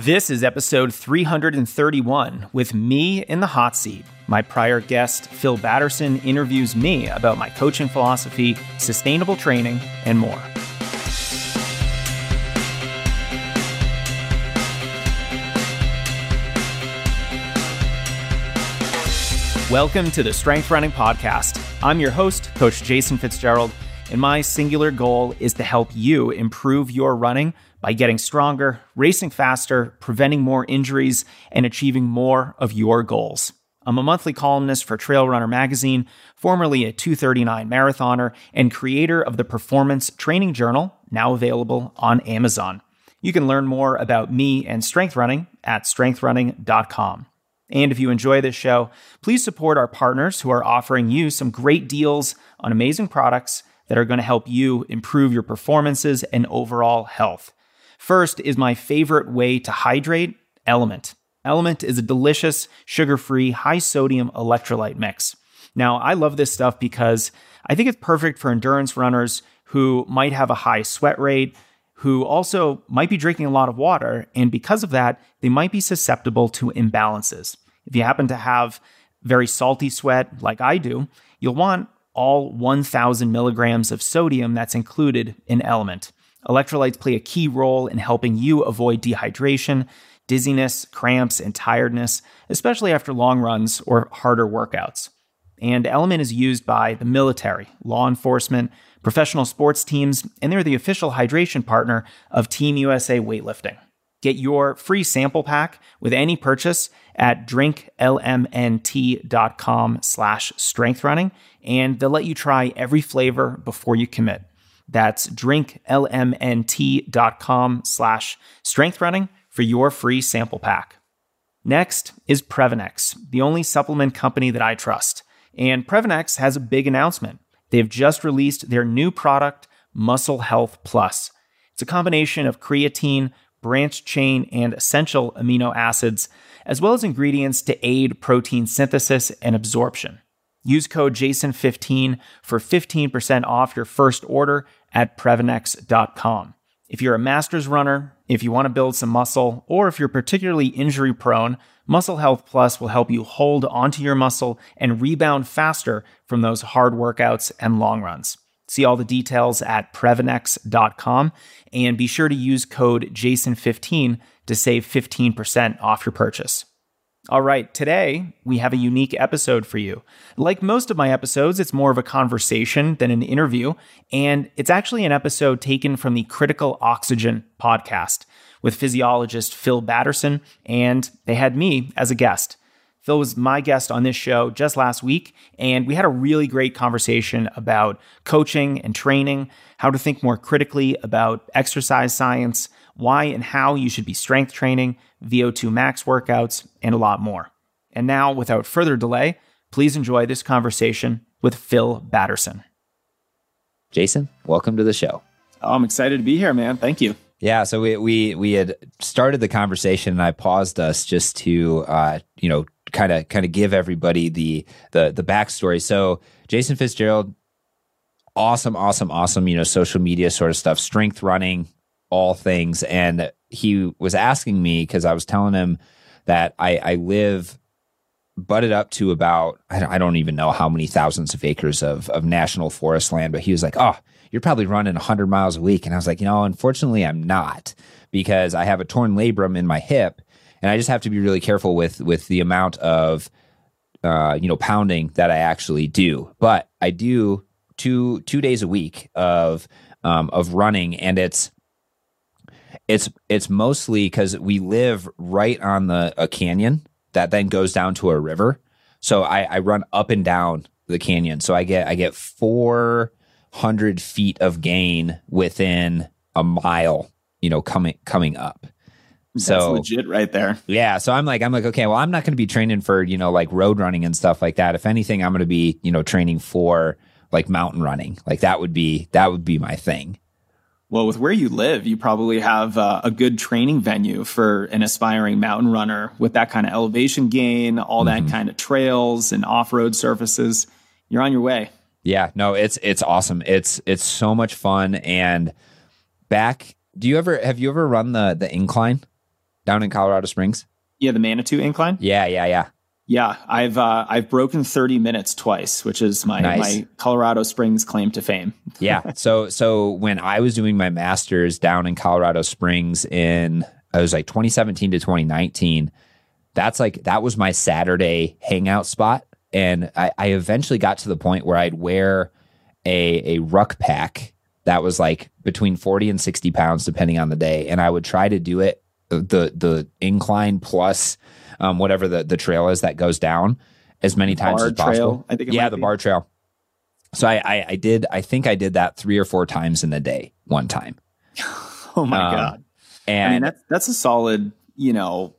This is episode 331 with me in the hot seat. My prior guest, Phil Batterson, interviews me about my coaching philosophy, sustainable training, and more. Welcome to the Strength Running Podcast. I'm your host, Coach Jason Fitzgerald, and my singular goal is to help you improve your running by getting stronger, racing faster, preventing more injuries, and achieving more of your goals. I'm a monthly columnist for Trail Runner magazine, formerly a 239 marathoner, and creator of the Performance Training Journal, now available on Amazon. You can learn more about me and strength running at strengthrunning.com. And if you enjoy this show, please support our partners who are offering you some great deals on amazing products that are going to help you improve your performances and overall health. First is my favorite way to hydrate LMNT. LMNT is a delicious, sugar free, high sodium electrolyte mix. Now, I love this stuff because I think it's perfect for endurance runners who might have a high sweat rate, who also might be drinking a lot of water, and because of that, they might be susceptible to imbalances. If you happen to have very salty sweat, like I do, you'll want all 1,000 milligrams of sodium that's included in LMNT. Electrolytes play a key role in helping you avoid dehydration, dizziness, cramps, and tiredness, especially after long runs or harder workouts. And LMNT is used by the military, law enforcement, professional sports teams, and they're the official hydration partner of Team USA Weightlifting. Get your free sample pack with any purchase at drinklmnt.com slash strengthrunning, and they'll let you try every flavor before you commit. That's drinklmnt.com slash strengthrunning for your free sample pack. Next is Previnex, the only supplement company that I trust. And Previnex has a big announcement. They've just released their new product, Muscle Health Plus. It's a combination of creatine, branched chain, and essential amino acids, as well as ingredients to aid protein synthesis and absorption. Use code JASON15 for 15% off your first order at Previnex.com. If you're a master's runner, if you want to build some muscle, or if you're particularly injury prone, Muscle Health Plus will help you hold onto your muscle and rebound faster from those hard workouts and long runs. See all the details at Previnex.com and be sure to use code JASON15 to save 15% off your purchase. All right, today we have a unique episode for you. Like most of my episodes, it's more of a conversation than an interview, and it's actually an episode taken from the Critical Oxygen podcast with physiologist Phil Batterson, and they had me as a guest. Phil was my guest on this show just last week, and we had a really great conversation about coaching and training, how to think more critically about exercise science, why and how you should be strength training, VO2 max workouts, and a lot more. And now, without further delay, please enjoy this conversation with Phil Batterson. Jason, welcome to the show. Oh, I'm excited to be here, man. Thank you. Yeah, so we we we had started the conversation, and I paused us just to uh, you know kind of kind of give everybody the the the backstory. So Jason Fitzgerald, awesome, awesome, awesome. You know, social media sort of stuff, strength running, all things. And he was asking me because I was telling him that I, I live butted up to about I don't even know how many thousands of acres of of national forest land. But he was like, "Oh, you're probably running 100 miles a week," and I was like, "You know, unfortunately, I'm not because I have a torn labrum in my hip, and I just have to be really careful with with the amount of uh, you know pounding that I actually do. But I do two two days a week of um, of running, and it's it's it's mostly because we live right on the a canyon that then goes down to a river. So I, I run up and down the canyon. So I get I get four hundred feet of gain within a mile. You know, coming coming up. So That's legit right there. Yeah. So I'm like, I'm like, okay, well, I'm not going to be training for, you know, like road running and stuff like that. If anything, I'm going to be, you know, training for like mountain running. Like that would be, that would be my thing. Well, with where you live, you probably have uh, a good training venue for an aspiring mountain runner with that kind of elevation gain, all mm-hmm. that kind of trails and off-road surfaces. You're on your way. Yeah, no, it's it's awesome. It's it's so much fun and back do you ever have you ever run the the incline? down in Colorado Springs? Yeah, the Manitou incline. Yeah, yeah, yeah. Yeah, I've uh, I've broken 30 minutes twice, which is my nice. my Colorado Springs claim to fame. yeah. So so when I was doing my masters down in Colorado Springs in I was like 2017 to 2019, that's like that was my Saturday hangout spot. And I, I eventually got to the point where I'd wear a a ruck pack that was like between 40 and 60 pounds depending on the day. And I would try to do it the the incline plus um, whatever the, the trail is that goes down as many times as possible. Trail, I think yeah, the be. Barr trail. So I, I, I did I think I did that three or four times in a day one time. oh my um, god! And I mean that's that's a solid you know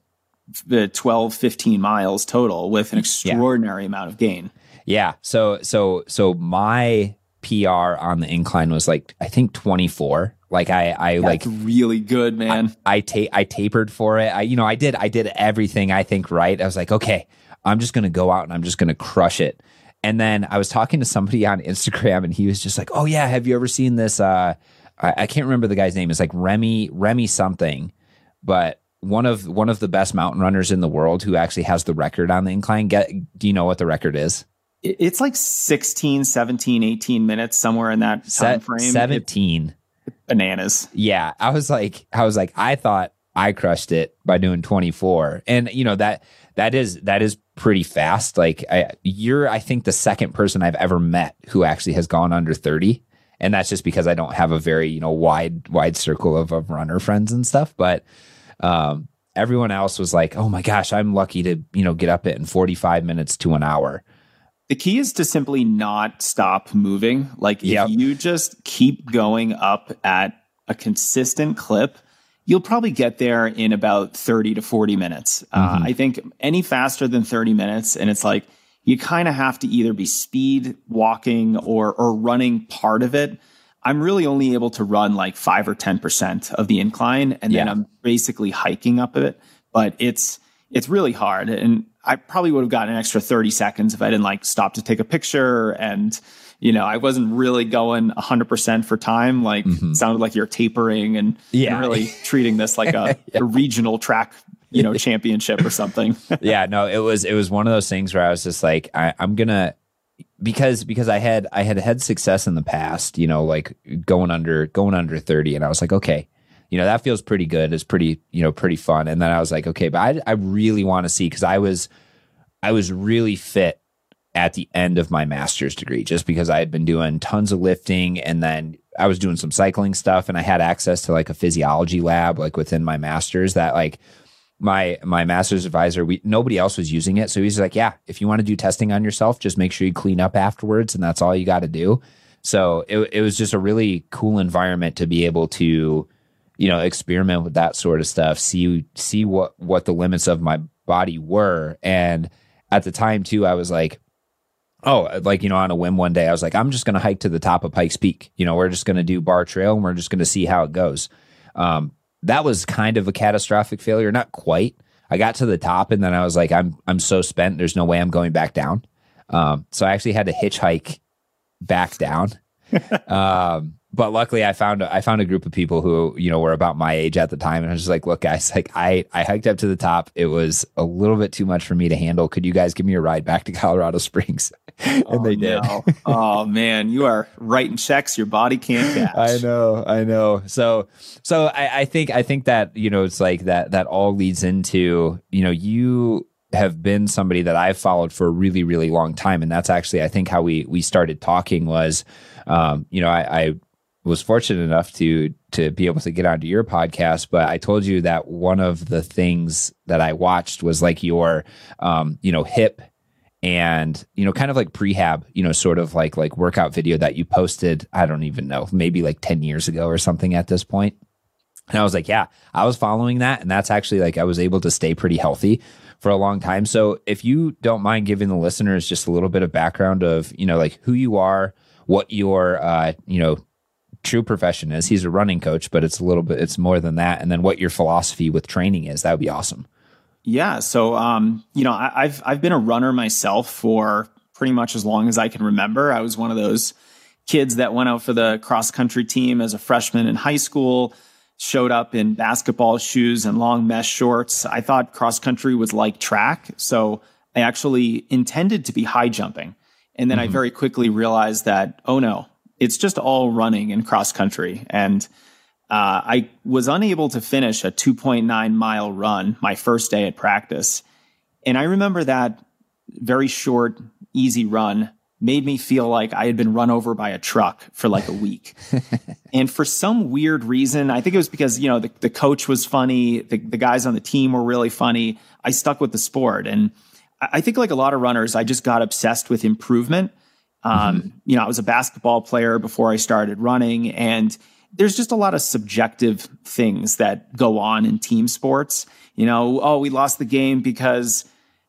the 12 15 miles total with an extraordinary yeah. amount of gain. Yeah. So so so my PR on the incline was like I think 24 like I, I That's like really good, man. I, I, ta- I tapered for it. I, you know, I did, I did everything I think right. I was like, okay, I'm just going to go out and I'm just going to crush it. And then I was talking to somebody on Instagram and he was just like, oh yeah, have you ever seen this? Uh, I, I can't remember the guy's name. It's like Remy, Remy something, but one of, one of the best mountain runners in the world who actually has the record on the incline. Get, do you know what the record is? It's like 16, 17, 18 minutes, somewhere in that time frame. 17. It, bananas. Yeah, I was like, I was like, I thought I crushed it by doing 24, and you know that that is that is pretty fast. Like, I, you're, I think, the second person I've ever met who actually has gone under 30, and that's just because I don't have a very you know wide wide circle of, of runner friends and stuff, but. Um, everyone else was like, "Oh my gosh, I'm lucky to you know get up it in 45 minutes to an hour." The key is to simply not stop moving. Like if you just keep going up at a consistent clip, you'll probably get there in about 30 to 40 minutes. Uh, mm-hmm. Uh, I think any faster than 30 minutes, and it's like you kind of have to either be speed walking or or running part of it. I'm really only able to run like five or 10% of the incline, and yeah. then I'm basically hiking up it. But it's it's really hard. And I probably would have gotten an extra 30 seconds if I didn't like stop to take a picture. And, you know, I wasn't really going 100% for time. Like, mm-hmm. sounded like you're tapering and, yeah. and really treating this like a, yeah. a regional track you know championship or something yeah no it was it was one of those things where i was just like I, i'm gonna because because i had i had had success in the past you know like going under going under 30 and i was like okay you know, that feels pretty good. It's pretty, you know, pretty fun. And then I was like, okay, but I, I really want to see because I was, I was really fit at the end of my master's degree just because I had been doing tons of lifting and then I was doing some cycling stuff and I had access to like a physiology lab like within my master's that like my my master's advisor we nobody else was using it so he's like yeah if you want to do testing on yourself just make sure you clean up afterwards and that's all you got to do so it, it was just a really cool environment to be able to you know, experiment with that sort of stuff, see see what what the limits of my body were. And at the time too, I was like, oh, like you know, on a whim one day, I was like, I'm just going to hike to the top of Pikes Peak. You know, we're just going to do Barr trail, and we're just going to see how it goes. Um, that was kind of a catastrophic failure, not quite. I got to the top, and then I was like, I'm I'm so spent. There's no way I'm going back down. Um, so I actually had to hitchhike back down. um, but luckily I found I found a group of people who you know were about my age at the time, and I was just like, look, guys, like I I hiked up to the top. It was a little bit too much for me to handle. Could you guys give me a ride back to Colorado Springs? and oh, they did. No. oh man, you are writing checks your body can't cash. I know, I know. So so I, I think I think that you know it's like that that all leads into you know you have been somebody that I've followed for a really, really long time. And that's actually, I think, how we we started talking was, um, you know, I, I, was fortunate enough to to be able to get onto your podcast but i told you that one of the things that i watched was like your um, you know hip and you know kind of like prehab you know sort of like like workout video that you posted i don't even know maybe like 10 years ago or something at this point. And i was like yeah i was following that and that's actually like i was able to stay pretty healthy for a long time. So if you don't mind giving the listeners just a little bit of background of you know like who you are what your uh you know true profession is. He's a running coach, but it's a little bit, it's more than that. And then what your philosophy with training is, that would be awesome. Yeah. So, um, you know, I, I've, I've been a runner myself for pretty much as long as I can remember. I was one of those kids that went out for the cross country team as a freshman in high school. showed up in basketball shoes and long mesh shorts. I thought cross country was like track. So I actually intended to be high jumping. And then mm-hmm. I very quickly realized that, oh no, it's just all running in cross country. And uh, I was unable to finish a 2.9 mile run my first day at practice. And I remember that very short, easy run made me feel like I had been run over by a truck for like a week. and for some weird reason, I think it was because, you know, the, the coach was funny, the, the guys on the team were really funny. I stuck with the sport. And I think, like a lot of runners, I just got obsessed with improvement. Um, mm-hmm. You know, I was a basketball player before I started running, and there's just a lot of subjective things that go on in team sports. You know, oh, we lost the game because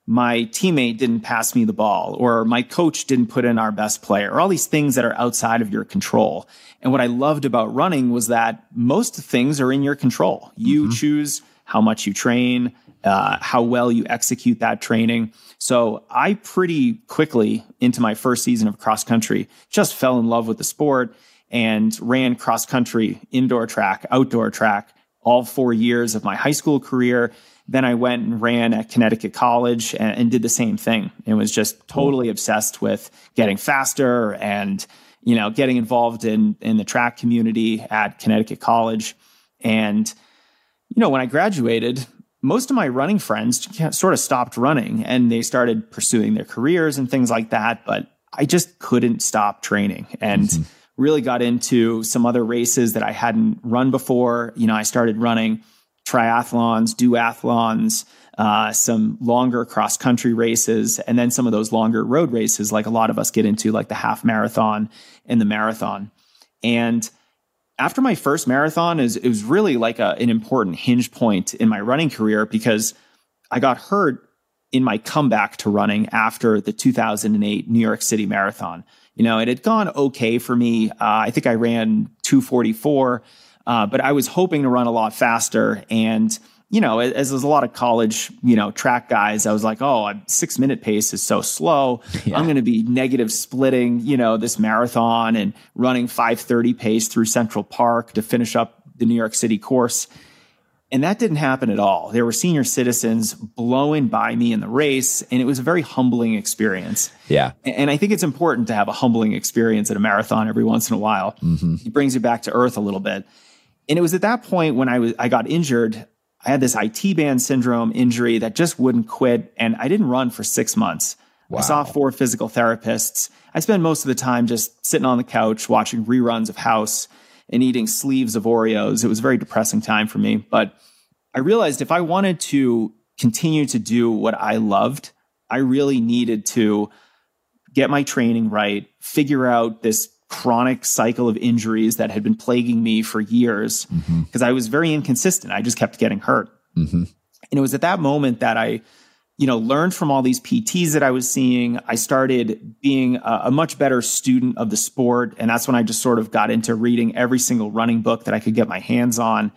my teammate didn't pass me the ball or my coach didn't put in our best player or all these things that are outside of your control. And what I loved about running was that most things are in your control. You mm-hmm. choose how much you train, uh, how well you execute that training. So I pretty quickly into my first season of cross country just fell in love with the sport and ran cross country, indoor track, outdoor track all four years of my high school career then I went and ran at Connecticut College and, and did the same thing and was just totally obsessed with getting faster and you know getting involved in in the track community at Connecticut College. And you know when I graduated, most of my running friends sort of stopped running and they started pursuing their careers and things like that. But I just couldn't stop training and. Mm-hmm. Really got into some other races that I hadn't run before. You know, I started running triathlons, duathlons, uh, some longer cross country races, and then some of those longer road races, like a lot of us get into, like the half marathon and the marathon. And after my first marathon, is it was really like a, an important hinge point in my running career because I got hurt in my comeback to running after the 2008 New York City Marathon. You know, it had gone okay for me. Uh, I think I ran 244. Uh, but I was hoping to run a lot faster. And, you know, as there's a lot of college, you know, track guys, I was like, oh, six minute pace is so slow. Yeah. I'm going to be negative splitting, you know, this marathon and running 530 pace through Central Park to finish up the New York City course. And that didn't happen at all. There were senior citizens blowing by me in the race, and it was a very humbling experience. Yeah. And I think it's important to have a humbling experience at a marathon every once in a while. Mm-hmm. It brings you back to earth a little bit. And it was at that point when I was I got injured. I had this IT band syndrome injury that just wouldn't quit, and I didn't run for six months. Wow. I saw four physical therapists. I spent most of the time just sitting on the couch watching reruns of House and eating sleeves of Oreos. It was a very depressing time for me. But I realized if I wanted to continue to do what I loved, I really needed to get my training right, figure out this chronic cycle of injuries that had been plaguing me for years because mm-hmm. I was very inconsistent. I just kept getting hurt. Mm-hmm. And it was at that moment that I, you know, learned from all these PTs that I was seeing. I started being a, a, much better student of the sport. And that's when I just sort of got into reading every single running book that I could get my hands on.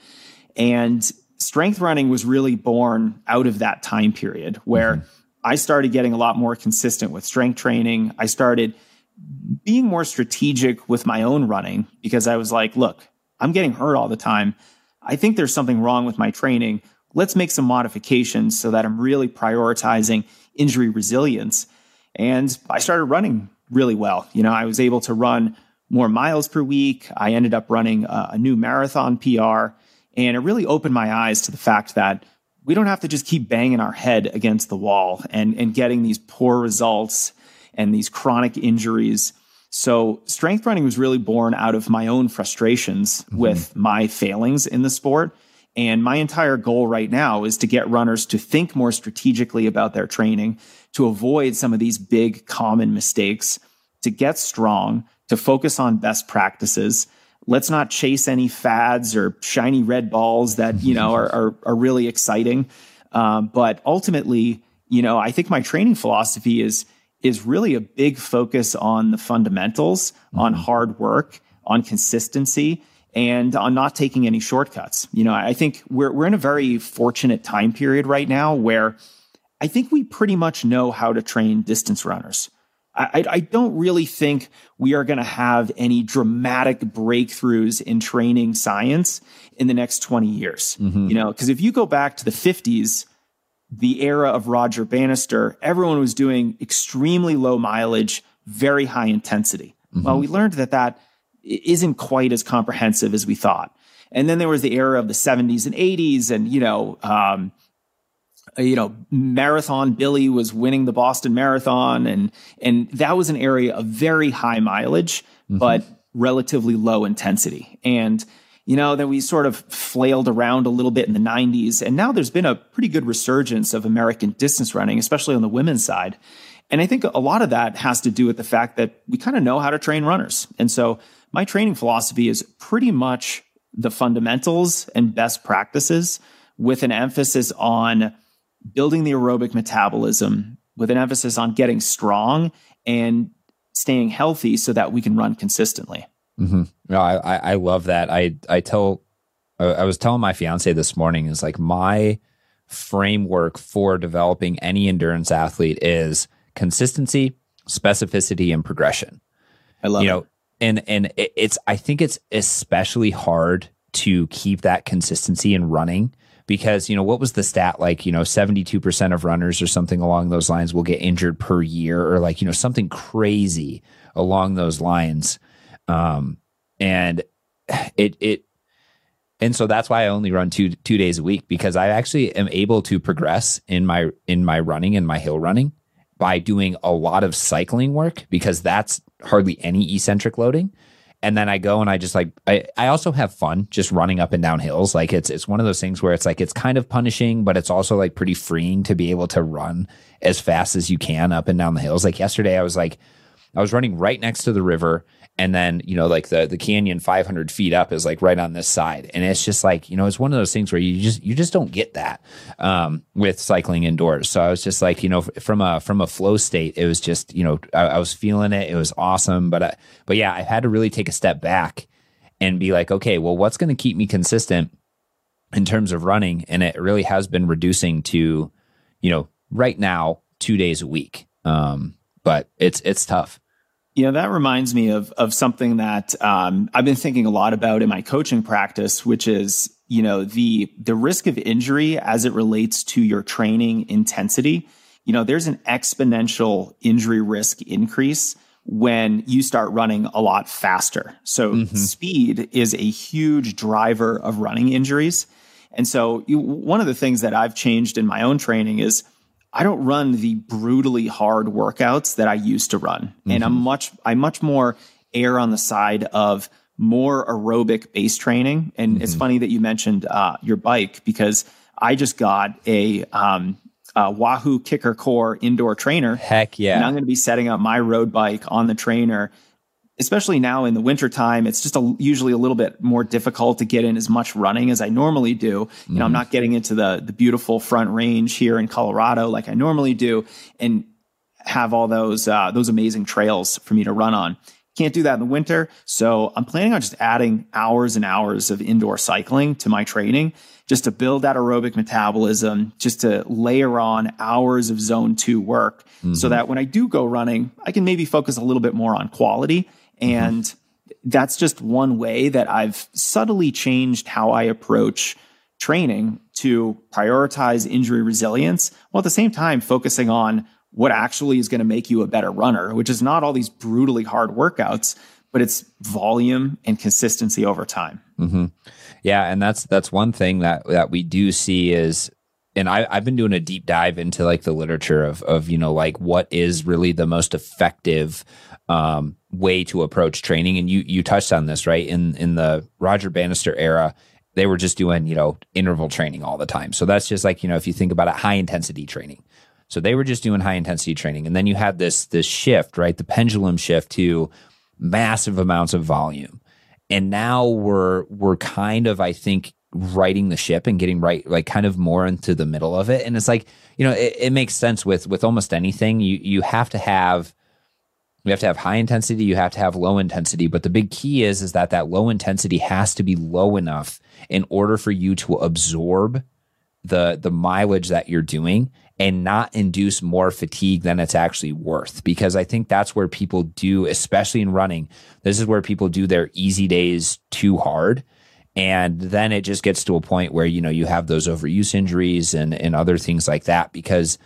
And strength running was really born out of that time period where mm-hmm. I started getting a lot more consistent with strength training. I started being more strategic with my own running because I was like, look, I'm getting hurt all the time. I think there's something wrong with my training. Let's make some modifications so that I'm really prioritizing injury resilience. And I started running really well. You know, I was able to run more miles per week. I ended up running a, a new marathon PR. And it really opened my eyes to the fact that we don't have to just keep banging our head against the wall and, and getting these poor results and these chronic injuries. So, strength running was really born out of my own frustrations mm-hmm. with my failings in the sport. And my entire goal right now is to get runners to think more strategically about their training, to avoid some of these big common mistakes, to get strong, to focus on best practices. Let's not chase any fads or shiny red balls that, you know, are, are, are really exciting. Um, but ultimately, you know, I think my training philosophy is is really a big focus on the fundamentals, mm-hmm. on hard work, on consistency, and on not taking any shortcuts. You know, I think we're we're in a very fortunate time period right now where I think we pretty much know how to train distance runners. I, I don't really think we are going to have any dramatic breakthroughs in training science in the next 20 years. Mm-hmm. You know, because if you go back to the 50s, the era of Roger Bannister, everyone was doing extremely low mileage, very high intensity. Mm-hmm. Well, we learned that that isn't quite as comprehensive as we thought. And then there was the era of the 70s and 80s, and you know, um, you know, marathon Billy was winning the Boston Marathon, and and that was an area of very high mileage, mm-hmm. but relatively low intensity. And you know, then we sort of flailed around a little bit in the 90s, and now there's been a pretty good resurgence of American distance running, especially on the women's side. And I think a lot of that has to do with the fact that we kind of know how to train runners. And so my training philosophy is pretty much the fundamentals and best practices with an emphasis on building the aerobic metabolism with an emphasis on getting strong and staying healthy so that we can run consistently. Mm-hmm. No, I, I love that. I, I tell, I was telling my fiance this morning is like my framework for developing any endurance athlete is consistency, specificity, and progression. I love you it. know, and and it's I think it's especially hard to keep that consistency in running because you know what was the stat like you know 72% of runners or something along those lines will get injured per year or like you know something crazy along those lines um and it it and so that's why I only run two two days a week because I actually am able to progress in my in my running and my hill running by doing a lot of cycling work because that's hardly any eccentric loading. And then I go and I just like I, I also have fun just running up and down hills. Like it's it's one of those things where it's like it's kind of punishing, but it's also like pretty freeing to be able to run as fast as you can up and down the hills. Like yesterday I was like I was running right next to the river and then you know like the the canyon 500 feet up is like right on this side. And it's just like you know it's one of those things where you just you just don't get that um, with cycling indoors. So i was just like you know from a from a flow state it was just you know i, I was feeling it. It was awesome. But I, but yeah i had to really take a step back and be like okay well what's going to keep me consistent in terms of running? And it really has been reducing to you know right now two days a week. Um, but it's it's tough you know, that reminds me of of something that um, I've been thinking a lot about in my coaching practice, which is you know the the risk of injury as it relates to your training intensity. You know, there's an exponential injury risk increase when you start running a lot faster. So mm-hmm. speed is a huge driver of running injuries. And so you, one of the things that I've changed in my own training is I don't run the brutally hard workouts that I used to run. Mm-hmm. And I'm mm-hmm. much, I much more err on the side of more aerobic base training. And mm-hmm. it's funny that you mentioned uh, your bike because I just got a, um, a Wahoo KICKR Core indoor trainer. Heck yeah. And I'm going to be setting up my road bike on the trainer especially now in the wintertime, it's just a, usually a little bit more difficult to get in as much running as I normally do. You mm-hmm. know, I'm mm-hmm. not getting into the the beautiful front range here in Colorado like I normally do, and have all those uh, those amazing trails for me to run on. Can't do that in the winter, so I'm planning on just adding hours and hours of indoor cycling to my training, just to build that aerobic metabolism, just to layer on hours of zone two work, mm-hmm. so that when I do go running, I can maybe focus a little bit more on quality. And mm-hmm. that's just one way that I've subtly changed how I approach training to prioritize injury resilience while at the same time focusing on what actually is going to make you a better runner, which is not all these brutally hard workouts, but it's volume and consistency over time. Mm-hmm. Yeah, and that's that's one thing that that we do see is and I, I've been doing a deep dive into like the literature of of you know like what is really the most effective um, way to approach training. And you you touched on this right in in the Roger Bannister era. They were just doing you know interval training all the time. So that's just like you know if you think about it, high intensity training. So they were just doing high intensity training, and then you had this this shift, right? The pendulum shift to massive amounts of volume, and now we're we're kind of I think righting the ship and getting right like kind of more into the middle of it and it's like you know it, it makes sense with with almost anything you you have to have you have to have high intensity you have to have low intensity but the big key is is that that low intensity has to be low enough in order for you to absorb the the mileage that you're doing and not induce more fatigue than it's actually worth. Because I think that's where people do especially in running this is where people do their easy days too hard. And then it just gets to a point where you know you have those overuse injuries and and other things like that because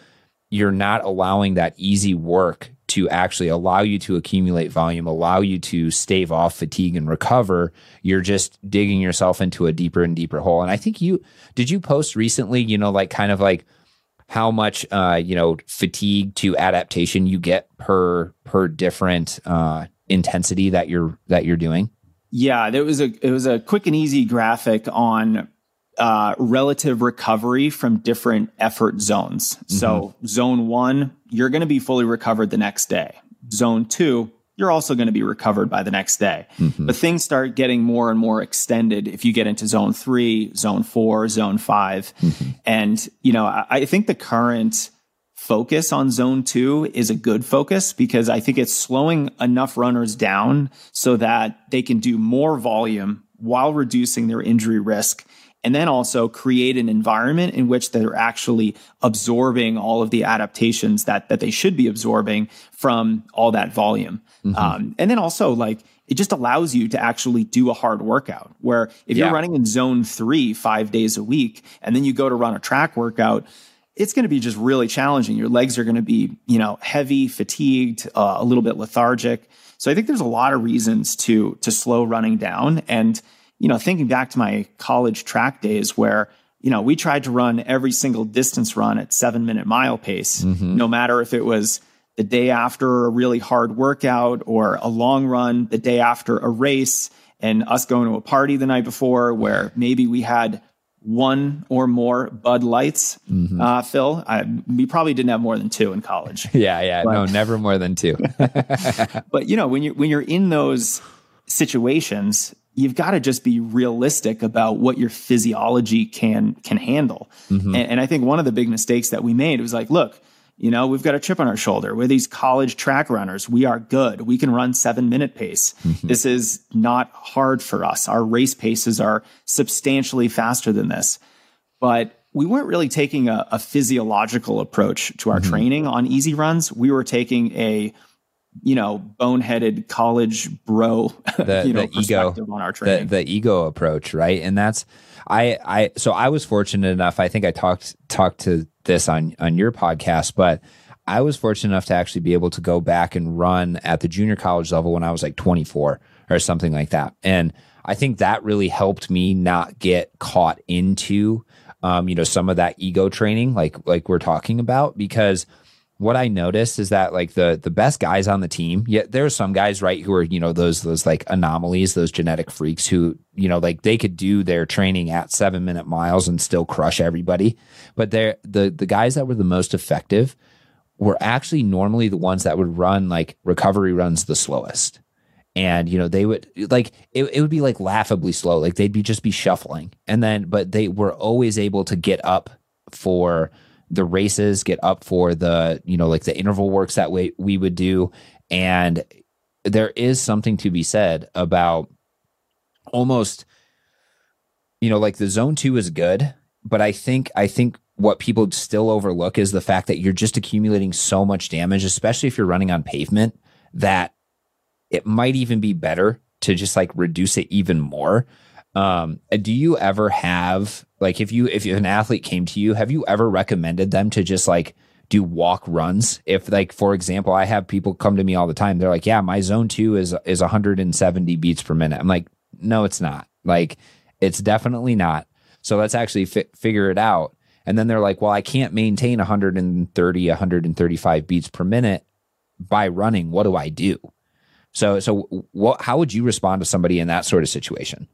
you're not allowing that easy work to actually allow you to accumulate volume, allow you to stave off fatigue and recover, you're just digging yourself into a deeper and deeper hole. And I think you did you post recently, you know, like kind of like how much uh, you know, fatigue to adaptation you get per per different uh intensity that you're that you're doing? Yeah, there was a it was a quick and easy graphic on uh, relative recovery from different effort zones. Mm-hmm. So, zone one, you're going to be fully recovered the next day. Zone two, you're also going to be recovered by the next day. Mm-hmm. But things start getting more and more extended if you get into zone three, zone four, zone 5 mm-hmm. And, you know, I, I think the current focus on zone two is a good focus because I think it's slowing enough runners down so that they can do more volume while reducing their injury risk and then also create an environment in which they're actually absorbing all of the adaptations that that they should be absorbing from all that volume. Mm-hmm. Um, and then also like it just allows you to actually do a hard workout. Where if yeah. you're running in zone three five days a week, and then you go to run a track workout. It's going to be just really challenging. Your legs are going to be, you know, heavy, fatigued, uh, a little bit lethargic. So I think there's a lot of reasons to to slow running down. And you know, thinking back to my college track days where, you know, we tried to run every single distance run at seven minute mile pace, mm-hmm. no matter if it was the day after a really hard workout or a long run the day after a race and us going to a party the night before where maybe we had one or more Bud Lights, mm-hmm. uh, Phil. I, we probably didn't have more than two in college. Yeah, yeah, but, no, never more than two. but you know, when you when you're in those situations, you've got to just be realistic about what your physiology can can handle. Mm-hmm. And, and, I think one of the big mistakes that we made was like, look, you know, we've got a chip on our shoulder. We're these college track runners. We are good. We can run seven minute pace. Mm-hmm. This is not hard for us. Our race paces are substantially faster than this. But we weren't really taking a, a physiological approach to our mm-hmm. training on easy runs. We were taking a you know, boneheaded college bro, the, you know, the ego on our training. The, the ego approach, right? And that's I I so I was fortunate enough. I think I talked talked to this on on your podcast, but I was fortunate enough to actually be able to go back and run at the junior college level when I was like 24 or something like that. And I think that really helped me not get caught into um, you know, some of that ego training like like we're talking about because what I noticed is that like the the best guys on the team, yeah, there are some guys right who are you know those those like anomalies, those genetic freaks who you know like they could do their training at seven minute miles and still crush everybody, but they're the the guys that were the most effective were actually normally the ones that would run like recovery runs the slowest. And you know they would like it, it would be like laughably slow, like they'd be just be shuffling, and then but they were always able to get up for the races, get up for the, you know, like the interval works that way we would do. And there is something to be said about almost, you know, like the zone two is good, but I think, I think what people still overlook is the fact that you're just accumulating so much damage, especially if you're running on pavement, that it might even be better to just like reduce it even more. Um, do you ever have like if you if an athlete came to you, have you ever recommended them to just like do walk runs? If like for example, I have people come to me all the time. They're like, "Yeah, my zone 2 is is 170 beats per minute." I'm like, "No, it's not." Like it's definitely not. So let's actually fi- figure it out. And then they're like, "Well, I can't maintain 130 135 beats per minute by running. What do I do?" So so what how would you respond to somebody in that sort of situation?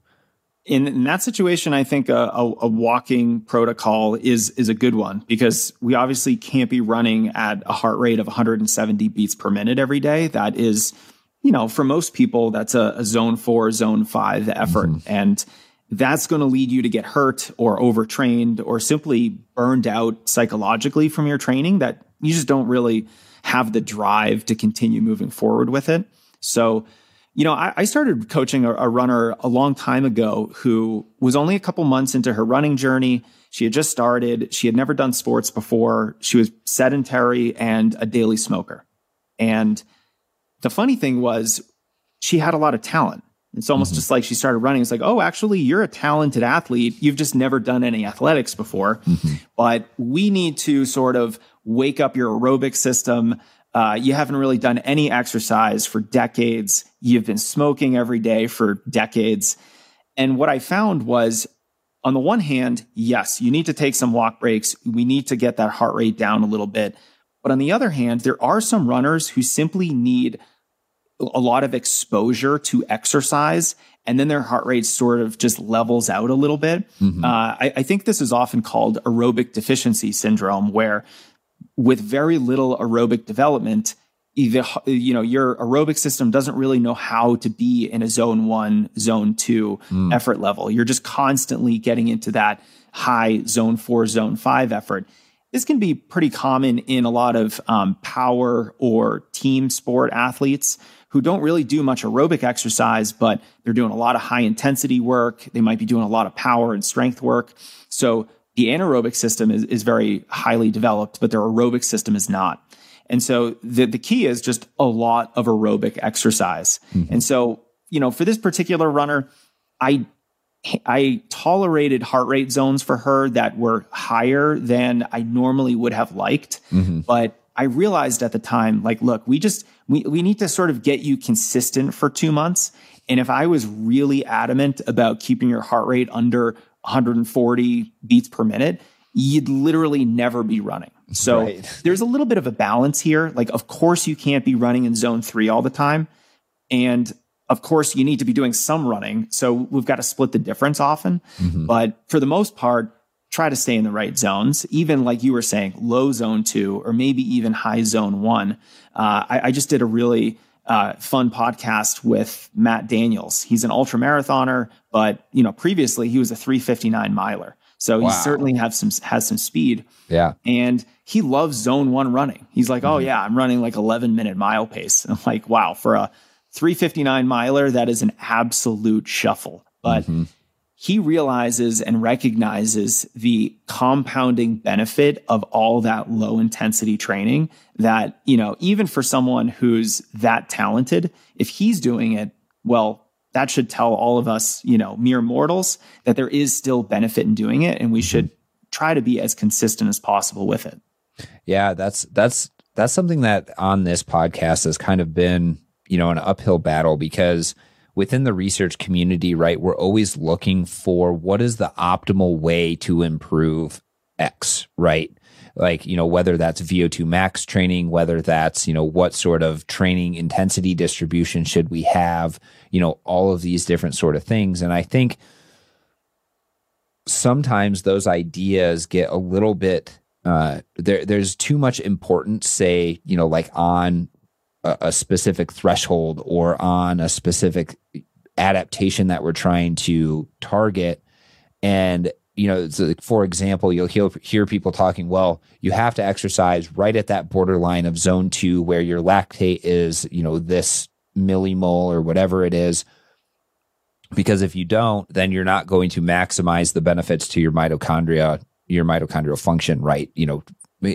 In, in that situation, I think a, a, a, walking protocol is is a good one because we obviously can't be running at a heart rate of 170 beats per minute every day. That is, you know, for most people, that's a, a zone four, zone five effort, mm-hmm. and that's going to lead you to get hurt or overtrained or simply burned out psychologically from your training. That you just don't really have the drive to continue moving forward with it. So you know, I, I started coaching a, a, runner a long time ago who was only a couple months into her running journey. She had just started. She had never done sports before. She was sedentary and a daily smoker. And the funny thing was, she had a lot of talent. It's almost mm-hmm. just like she started running. It's like, oh, actually, you're a talented athlete. You've just never done any athletics before. Mm-hmm. But we need to sort of wake up your aerobic system. Uh, you haven't really done any exercise for decades. You've been smoking every day for decades. And what I found was, on the one hand, yes, you need to take some walk breaks. We need to get that heart rate down a little bit. But on the other hand, there are some runners who simply need a lot of exposure to exercise and then their heart rate sort of just levels out a little bit. Mm-hmm. Uh, I, I, think this is often called aerobic deficiency syndrome, where with very little aerobic development, either, you know, your aerobic system doesn't really know how to be in a zone one, zone two mm. effort level. You're just constantly getting into that high zone four, zone five effort. This can be pretty common in a lot of um, power or team sport athletes who don't really do much aerobic exercise, but they're doing a lot of high intensity work. They might be doing a lot of power and strength work. So the anaerobic system is, is very highly developed, but their aerobic system is not. And so the, the key is just a lot of aerobic exercise. Mm-hmm. And so, you know, for this particular runner, I I tolerated heart rate zones for her that were higher than I normally would have liked. Mm-hmm. But I realized at the time, like, look, we just we, we need to sort of get you consistent for two months. And if I was really adamant about keeping your heart rate under 140 beats per minute, you'd literally never be running. So right. there's a little bit of a balance here. Like, of course, you can't be running in zone three all the time. And of course, you need to be doing some running. So we've got to split the difference often. Mm-hmm. But for the most part, try to stay in the right zones, even like you were saying, low zone two, or maybe even high zone one. Uh, I, I, just did a really uh, fun podcast with Matt Daniels. He's an ultra marathoner, but you know, previously he was a 359 miler. So wow. he certainly has some has some speed. Yeah. And he loves zone one running. He's like, oh, mm-hmm. oh yeah, I'm running like 11 minute mile pace. And I'm like, wow, for a 359 miler, that is an absolute shuffle. But mm-hmm. He realizes and recognizes the compounding benefit of all that low intensity training that, you know, even for someone who's that talented, if he's doing it, well, that should tell all of us, you know, mere mortals that there is still benefit in doing it and we should try to be as consistent as possible with it. Yeah, that's that's that's something that on this podcast has kind of been you know, an uphill battle because within the research community, right, we're always looking for what is the optimal way to improve X, right? Like, you know, whether that's VO2 max training, whether that's, you know, what sort of training intensity distribution should we have, you know, all of these different sort of things. And I think sometimes those ideas get a little bit uh, there there's too much importance say you know like on a, a specific threshold or on a specific adaptation that we're trying to target. And you know, so for example, you'll hear, hear people talking, well, you have to exercise right at that borderline of zone two where your lactate is, you know, this millimole or whatever it is. Because if you don't, then you're not going to maximize the benefits to your mitochondria, your mitochondrial function, right? You know,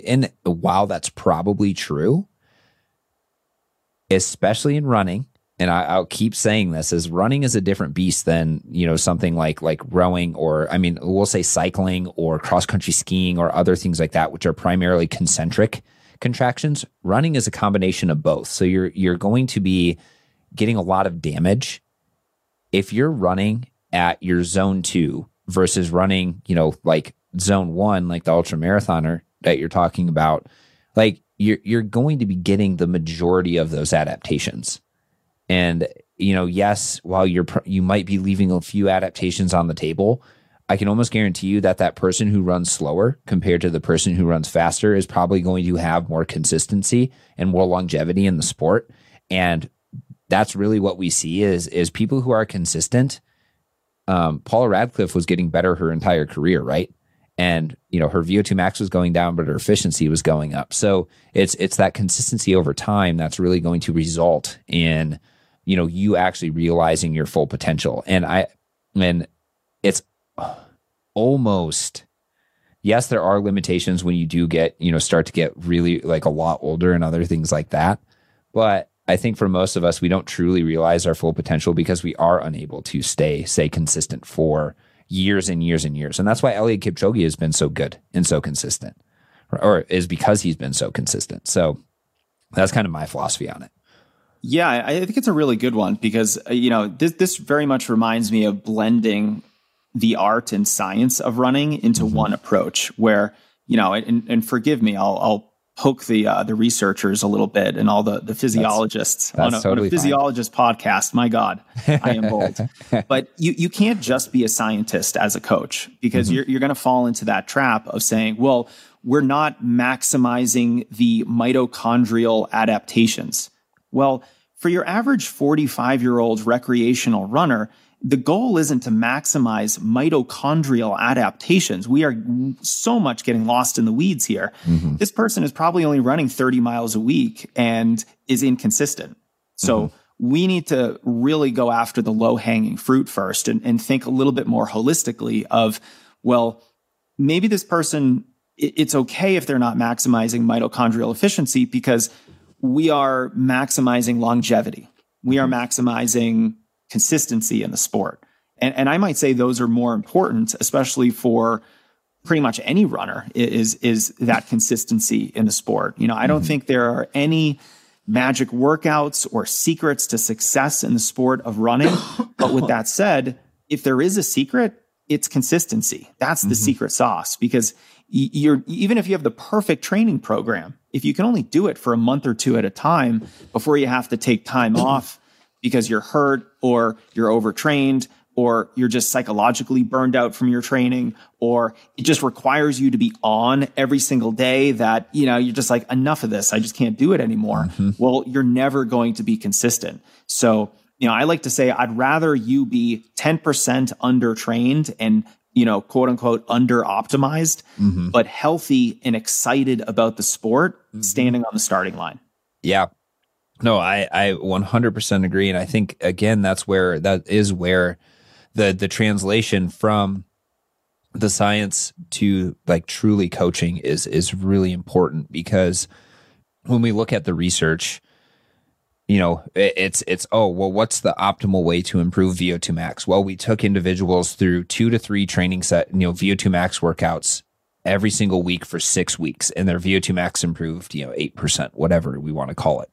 and while that's probably true, especially in running and I, will keep saying this is running is a different beast than you know something like like rowing or I mean we'll say cycling or cross country skiing or other things like that which are primarily concentric contractions. Running is a combination of both. So you're you're going to be getting a lot of damage if you're running at your zone 2 versus running you know like zone 1 like the ultra marathoner that you're talking about. Like you're you're going to be getting the majority of those adaptations. And you know, yes, while you're you might be leaving a few adaptations on the table, I can almost guarantee you that that person who runs slower compared to the person who runs faster is probably going to have more consistency and more longevity in the sport. And that's really what we see is is people who are consistent. Um, Paula Radcliffe was getting better her entire career, right? And you know her VO2 max was going down, but her efficiency was going up. So it's it's that consistency over time that's really going to result in you know you actually realizing your full potential and i and it's almost yes there are limitations when you do get you know start to get really like a lot older and other things like that but i think for most of us we don't truly realize our full potential because we are unable to stay say consistent for years and years and years and that's why Eliud Kipchoge has been so good and so consistent or is because he's been so consistent so that's kind of my philosophy on it yeah, I think it's a really good one because uh, you know this this very much reminds me of blending the art and science of running into mm-hmm. one approach. Where you know, and, and forgive me, I'll, I'll poke the uh, the researchers a little bit and all the the physiologists that's, that's on, a, totally on, a, physiologist fine. podcast. My God, I am bold. but you you can't just be a scientist as a coach because mm-hmm. you're you're going to fall into that trap of saying, well, we're not maximizing the mitochondrial adaptations. Well, for your average 45 year old recreational runner, the goal isn't to maximize mitochondrial adaptations. We are so much getting lost in the weeds here. Mm-hmm. This person is probably only running 30 miles a week and is inconsistent. So mm-hmm. we need to really go after the low hanging fruit first and, and think a little bit more holistically of, well, maybe this person, it's okay if they're not maximizing mitochondrial efficiency because we are maximizing longevity. We are maximizing consistency in the sport. And, and I might say those are more important, especially for pretty much any runner is, is that consistency in the sport. You know, I don't mm-hmm. think there are any magic workouts or secrets to success in the sport of running. but with that said, if there is a secret, it's consistency. That's the mm-hmm. secret sauce because you're even if you have the perfect training program, if you can only do it for a month or two at a time before you have to take time off because you're hurt or you're overtrained or you're just psychologically burned out from your training or it just requires you to be on every single day that you know you're just like enough of this i just can't do it anymore mm-hmm. well you're never going to be consistent so you know i like to say i'd rather you be 10% undertrained and you know, quote unquote, under optimized, mm-hmm. but healthy and excited about the sport mm-hmm. standing on the starting line. Yeah. No, I, I 100% agree. And I think, again, that's where, that is where the, the translation from the science to like truly coaching is, is really important because when we look at the research, you know, it's it's oh well, what's the optimal way to improve VO2 max? Well, we took individuals through two to three training set, you know, VO2 max workouts every single week for six weeks, and their VO2 max improved, you know, eight percent, whatever we want to call it.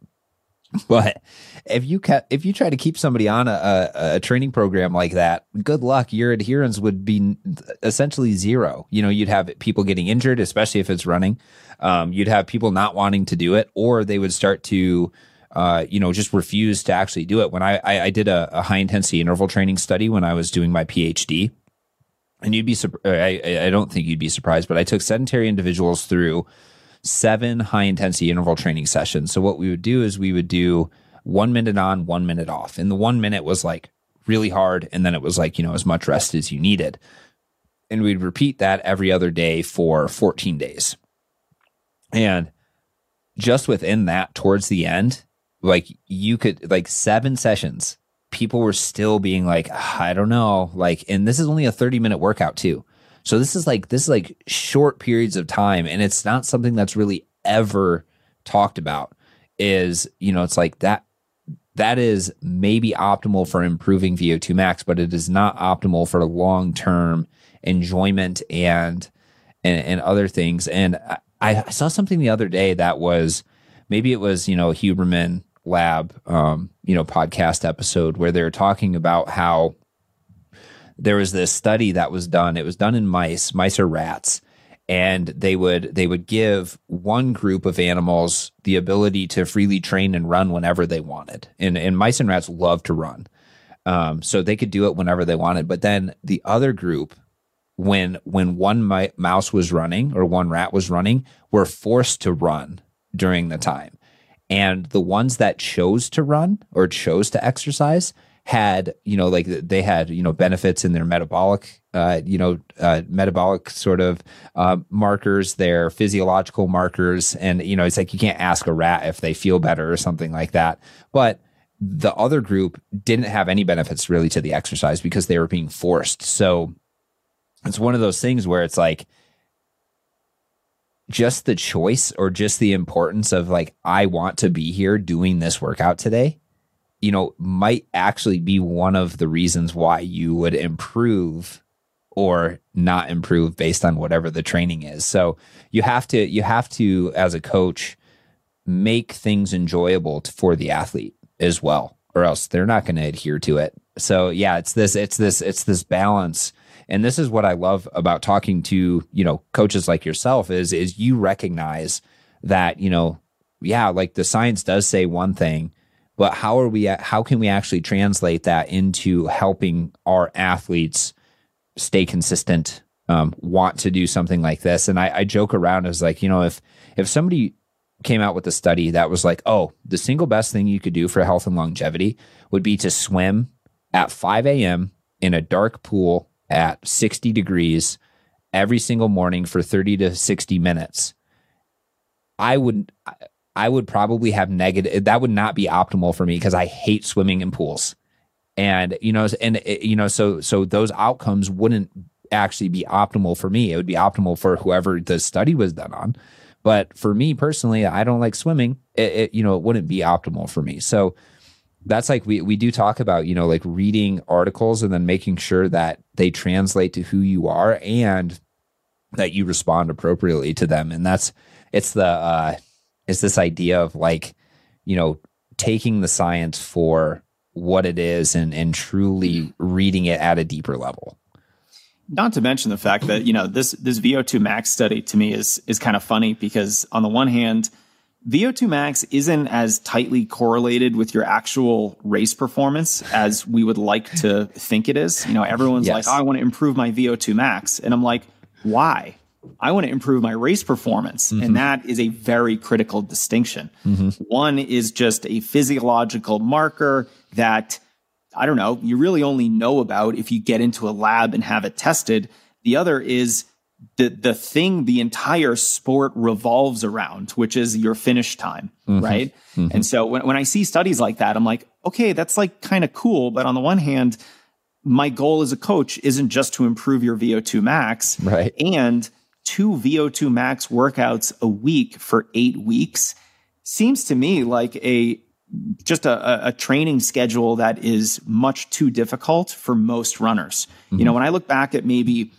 But if you ca- if you try to keep somebody on a, a, a training program like that, good luck. Your adherence would be essentially zero. You know, you'd have people getting injured, especially if it's running. Um, you'd have people not wanting to do it, or they would start to uh, you know, just refuse to actually do it. When I, I, I did a, a, high intensity interval training study when I was doing my PhD, and you'd be, I, I don't think you'd be surprised, but I took sedentary individuals through seven high intensity interval training sessions. So what we would do is we would do one minute on, one minute off. And the one minute was like really hard. And then it was like, you know, as much rest as you needed. And we'd repeat that every other day for 14 days. And just within that, towards the end, like you could like seven sessions people were still being like ah, i don't know like and this is only a 30 minute workout too so this is like this is like short periods of time and it's not something that's really ever talked about is you know it's like that that is maybe optimal for improving VO2 max but it is not optimal for long term enjoyment and, and and other things. And I, I saw something the other day that was maybe it was you know Huberman lab um, you know podcast episode where they're talking about how there was this study that was done. It was done in mice mice are rats. And they would they would give one group of animals the ability to freely train and run whenever they wanted. And and mice and rats love to run. Um, so they could do it whenever they wanted. But then the other group when when one mi- mouse was running or one rat was running were forced to run during the time. And the ones that chose to run or chose to exercise had you know like they had you know benefits in their metabolic uh, you know uh, metabolic sort of uh, markers their physiological markers and you know it's like you can't ask a rat if they feel better or something like that but the other group didn't have any benefits really to the exercise because they were being forced. So it's one of those things where it's like just the choice or just the importance of like, I want to be here doing this workout today, you know, might actually be one of the reasons why you would improve or not improve based on whatever the training is. So you have to, you have to, as a coach, make things enjoyable for the athlete as well, or else they're not going to adhere to it. So yeah, it's this, it's this, it's this balance and this is what I love about talking to, you know, coaches like yourself is is you recognize that, you know, yeah, like the science does say one thing, but how are we how can we actually translate that into helping our athletes stay consistent, um, want to do something like this? And I, I joke around as like, you know, if if somebody came out with a study that was like, oh, the single best thing you could do for health and longevity would be to swim at 5 a.m. in a dark pool at 60 degrees every single morning for 30 to 60 minutes, I would I would probably have negative that would not be optimal for me because I hate swimming in pools. And you know and you know so so those outcomes wouldn't actually be optimal for me. It would be optimal for whoever the study was done on. But for me personally, I don't like swimming. It, it you know, it wouldn't be optimal for me. So that's like we we do talk about you know like reading articles and then making sure that they translate to who you are and that you respond appropriately to them and that's it's the uh it's this idea of like you know taking the science for what it is and and truly reading it at a deeper level not to mention the fact that you know this this VO2 max study to me is is kind of funny because on the one hand VO2 max isn't as tightly correlated with your actual race performance as we would like to think it is. You know, everyone's yes. like, oh, I want to improve my VO2 max. And I'm like, why? I want to improve my race performance. Mm-hmm. And that is a very critical distinction. Mm-hmm. One is just a physiological marker that, I don't know, you really only know about if you get into a lab and have it tested. The other is the the thing the entire sport revolves around, which is your finish time, mm-hmm. right? Mm-hmm. And so when, when I see studies like that, I'm like, okay, that's like kind of cool. But on the one hand, my goal as a coach isn't just to improve your VO2 max, right? And two VO2 max workouts a week for eight weeks seems to me like a just a, a, training schedule that is much too difficult for most runners. Mm-hmm. You know, when I look back at maybe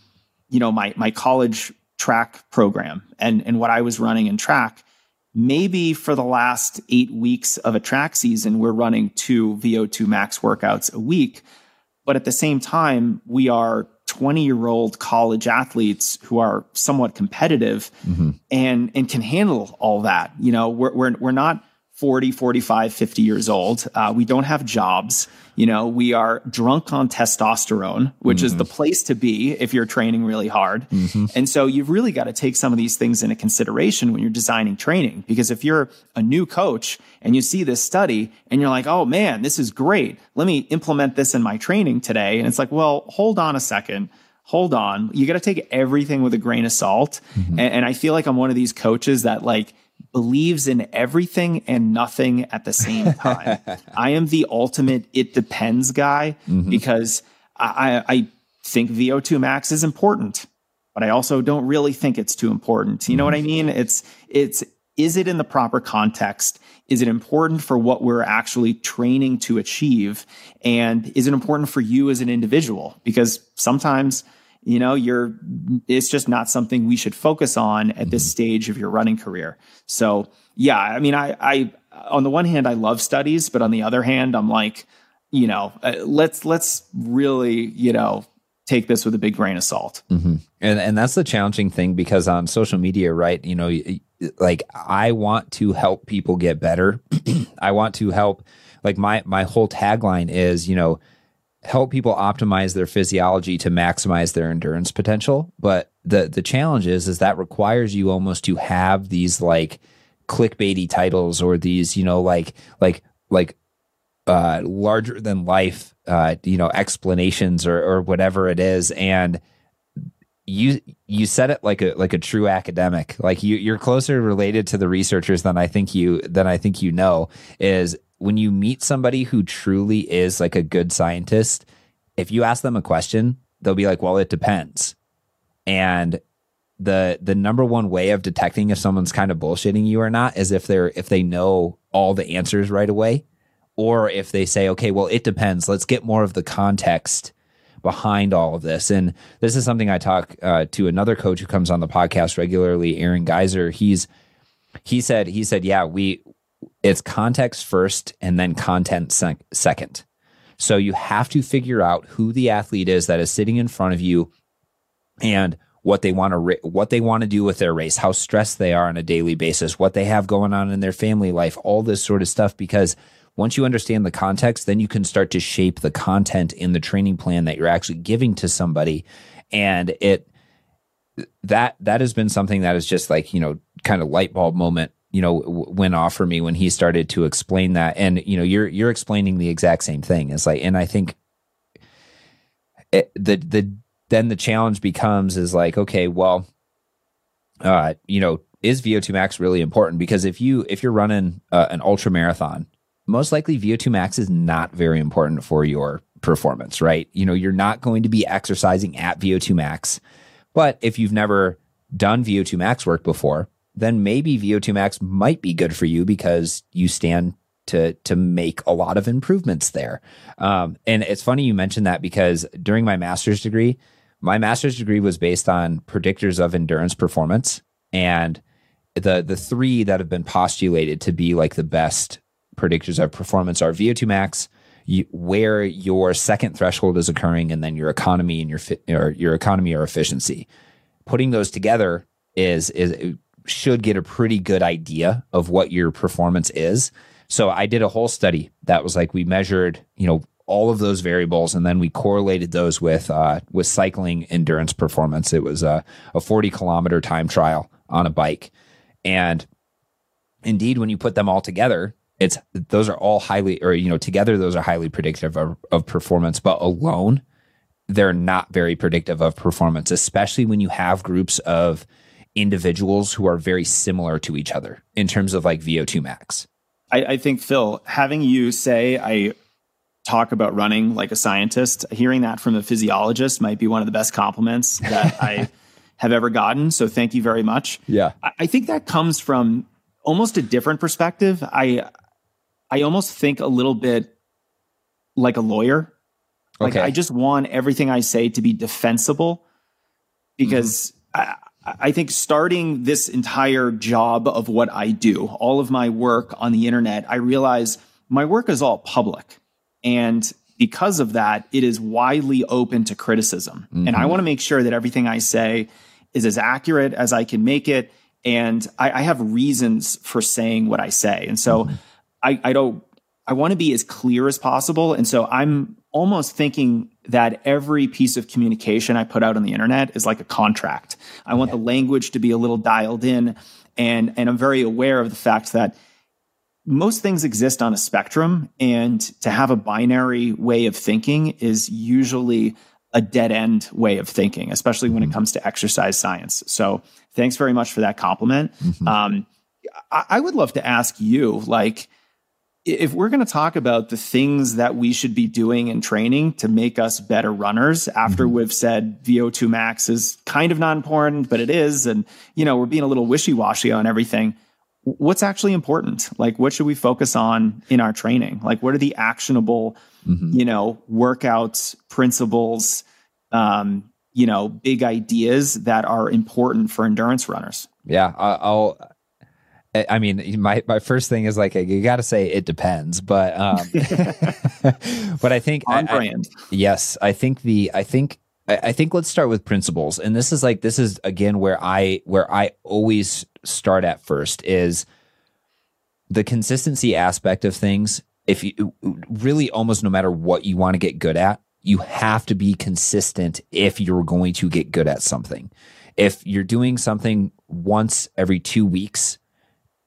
you know my my college track program and and what I was running in track maybe for the last 8 weeks of a track season we're running two VO2 max workouts a week but at the same time we are 20 year old college athletes who are somewhat competitive mm-hmm. and and can handle all that you know we're we're, we're not 40, 45, 50 years old. Uh, we don't have jobs. You know, we are drunk on testosterone, which mm-hmm. is the place to be if you're training really hard. Mm-hmm. And so you've really got to take some of these things into consideration when you're designing training. Because if you're a new coach and you see this study and you're like, oh man, this is great. Let me implement this in my training today. And it's like, well, hold on a second hold on. You got to take everything with a grain of salt. Mm-hmm. And, and, I feel like I'm one of these coaches that like believes in everything and nothing at the same time. I am the ultimate it depends guy mm-hmm. because I, I think VO2 max is important, but I also don't really think it's too important. You know what I mm-hmm. mean? It's it's is it in the proper context? Is it important for what we're actually training to achieve? And is it important for you as an individual? Because sometimes you know you're it's just not something we should focus on at this mm-hmm. stage of your running career so yeah i mean i i on the one hand i love studies but on the other hand i'm like you know uh, let's let's really you know take this with a big grain of salt mm-hmm. and and that's the challenging thing because on social media right you know like i want to help people get better i want to help like my my whole tagline is you know help people optimize their physiology to maximize their endurance potential. But the the challenge is is that requires you almost to have these like clickbaity titles or these, you know, like like like uh larger than life uh you know explanations or or whatever it is and you you said it like a like a true academic like you you're closer related to the researchers than i think you than i think you know is when you meet somebody who truly is like a good scientist, if you ask them a question, they'll be like, "Well, it depends." And the the number one way of detecting if someone's kind of bullshitting you or not is if they're if they know all the answers right away or if they say okay well it depends. Let's get more of the context behind all of this. And this is something i talk uh, to another coach who comes on the podcast regularly aaron geyser he's he said he said yeah we it's context first and then content sec- second. So you have to figure out who the athlete is that is sitting in front of you and what they want to what they want to do with their race, how stressed they are on a daily basis, what they have going on in their family life, all this sort of stuff because once you understand the context, then you can start to shape the content in the training plan that you're actually giving to somebody. And it that that has been something that is just like, you know, kind of light bulb moment you know went off for me when he started to explain that and you know you're you're explaining the exact same thing it's like and i think it, the the then the challenge becomes is like, okay, well, uh, you know, is VO2 max really important? Because if you if you're running uh, an ultra marathon, most likely VO2 max is not very important for your performance, right? You know, you're not going to be exercising at VO2 max. But if you've never done VO2 max work before, then maybe VO2 max might be good for you because you stand to to make a lot of improvements there. Um, and it's funny you mentioned that because during my master's degree, my master's degree was based on predictors of endurance performance, and the the three that have been postulated to be like the best predictors of performance are VO2 max, you, where your second threshold is occurring, and then your economy and your or your economy or efficiency. Putting those together is is should get a pretty good idea of what your performance is. So I did a whole study that was like we measured, you know, all of those variables, and then we correlated those with uh, with cycling endurance performance. It was a, a 40 kilometer time trial on a bike, and indeed, when you put them all together, it's those are all highly, or you know, together those are highly predictive of, of performance, but alone they're not very predictive of performance, especially when you have groups of individuals who are very similar to each other in terms of like VO2 max. I, I think Phil, having you say I talk about running like a scientist, hearing that from a physiologist might be one of the best compliments that I have ever gotten. So thank you very much. Yeah. I, I think that comes from almost a different perspective. I I almost think a little bit like a lawyer. Like okay. I just want everything I say to be defensible because mm-hmm. I, think starting this entire job of what I do, all of my work on the internet, I realize my work is all public. And because of that, it is widely open to criticism. Mm-hmm. And I mm-hmm. want to make sure that everything I say is as accurate as I can make it. And I, I have reasons for saying what I say. And so mm-hmm. I, I don't, I want to be as clear as possible. And so I'm almost thinking that every piece of communication I put out on the internet is like a contract. I want the language to be a little dialed in. And, and I'm very aware of the fact that most things exist on a spectrum, and to have a binary way of thinking is usually a dead end way of thinking, especially when it mm-hmm. comes to exercise science. So, thanks very much for that compliment. Mm-hmm. Um, I, I would love to ask you, like, if we're going to talk about the things that we should be doing in training to make us better runners after mm-hmm. we've said VO2 max is kind of not important, but it is. And, you know, we're being a little wishy washy on everything what's actually important like what should we focus on in our training like what are the actionable mm-hmm. you know workouts principles um, you know big ideas that are important for endurance runners yeah i'll i mean my my first thing is like you got to say it depends but um but i think on I, brand I, yes i think the i think I think let's start with principles. And this is like this is again where I where I always start at first is the consistency aspect of things. If you really almost no matter what you want to get good at, you have to be consistent if you're going to get good at something. If you're doing something once every 2 weeks,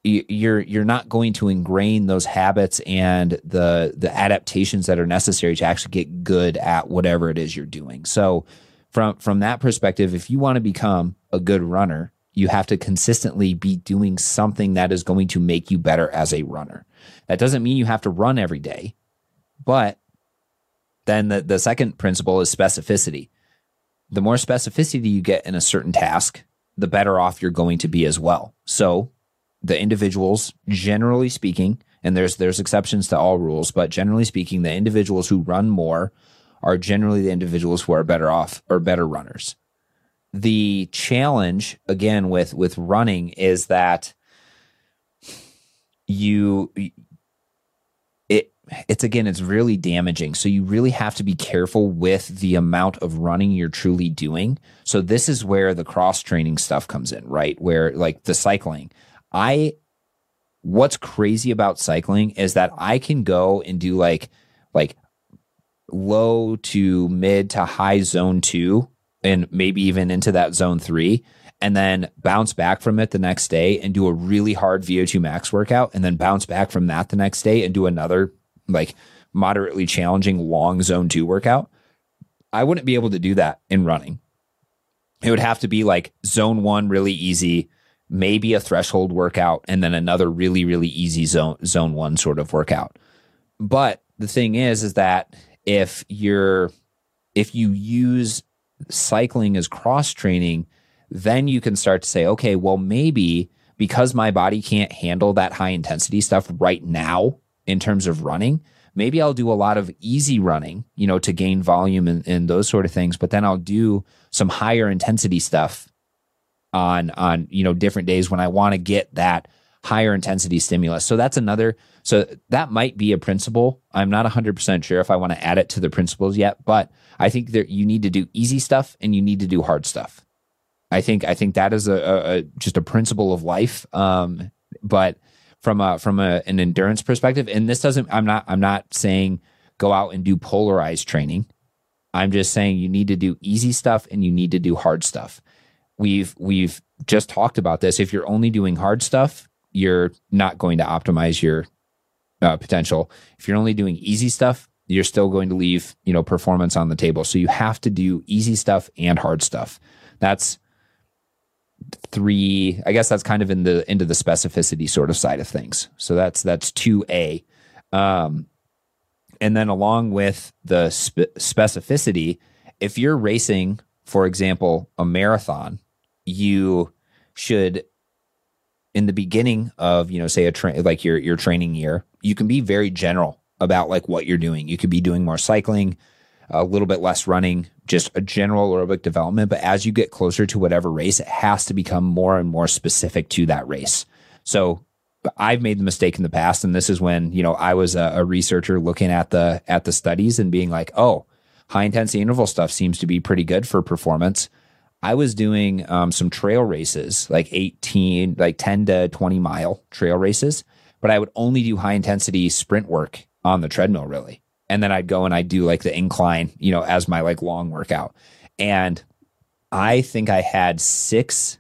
you're you're not going to ingrain those habits and the the adaptations that are necessary to actually get good at whatever it is you're doing. So from from that perspective, if you want to become a good runner, You have to consistently be doing something that is going to make you better as a runner. That doesn't mean you have to run every day, but then the, the second principle is specificity. The more specificity you get in a certain task, the better off you're going to be as well. So the individuals, generally speaking, and there's there's exceptions to all rules, but generally speaking, the individuals who run more are generally the individuals who are better off or better runners. The challenge again with with running is that you it it's again it's really damaging. So you really have to be careful with the amount of running you're truly doing. So this is where the cross training stuff comes in right? Where like the cycling i what's crazy about cycling is that i can go and do like like low to mid to high zone 2 and maybe even into that zone 3 and then bounce back from it the next day and do a really hard VO2 max workout and then bounce back from that the next day and do another like moderately challenging long zone two workout, I wouldn't be able to do that in running. It would have to be like zone one, really easy, maybe a threshold workout, and then another really, really easy zone zone one sort of workout. But the thing is, is that if you're if you use cycling as cross training, then you can start to say, okay, well, maybe because my body can't handle that high intensity stuff right now, in terms of running. Maybe I'll do a lot of easy running, you know, to gain volume and, and those sort of things. But then I'll do some higher intensity stuff on on you know different days when I want to get that higher intensity stimulus. So that's another. So that might be a principle. I'm not 100% sure if I want to add it to the principles yet, but I think that you need to do easy stuff and you need to do hard stuff. I think I think that is a, a, a just a principle of life. Um, but from a from a, an endurance perspective. And this doesn't. I'm not. I'm not saying go out and do polarized training. I'm just saying you need to do easy stuff and you need to do hard stuff. We've we've just talked about this. If you're only doing hard stuff, you're not going to optimize your uh, potential. If you're only doing easy stuff, you're still going to leave you know performance on the table. So you have to do easy stuff and hard stuff. That's three i guess that's kind of in the into the specificity sort of side of things so that's that's 2a um, and then along with the spe- specificity if you're racing for example a marathon you should in the beginning of you know say a train like your your training year you can be very general about like what you're doing you could be doing more cycling a little bit less running, just a general aerobic development. But as you get closer to whatever race, it has to become more and more specific to that race. So I've made the mistake in the past, and this is when you know I was a, a researcher looking at the at the studies and being like, oh, high intensity interval stuff seems to be pretty good for performance. I was doing um, some trail races, like 18, like 10 to 20 mile trail races, but I would only do high intensity sprint work on the treadmill, really and then I'd go and I'd do like the incline, you know, as my like long workout. And I think I had six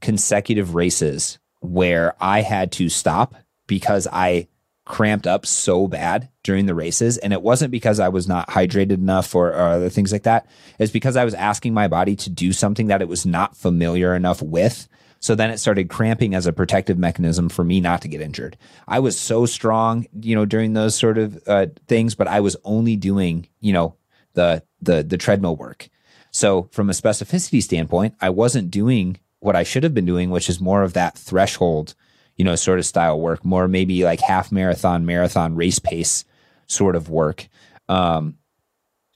consecutive races where I had to stop because I cramped up so bad during the races. And it wasn't because I was not hydrated enough or, or, other things like that. It's because I was asking my body to do something that it was not familiar enough with. So then it started cramping as a protective mechanism for me not to get injured. I was so strong, you know, during those sort of uh, things, but I was only doing, you know, the the the treadmill work. So from a specificity standpoint, I wasn't doing what I should have been doing, which is more of that threshold, you know, sort of style work, more maybe like half marathon, marathon race pace sort of work. Um,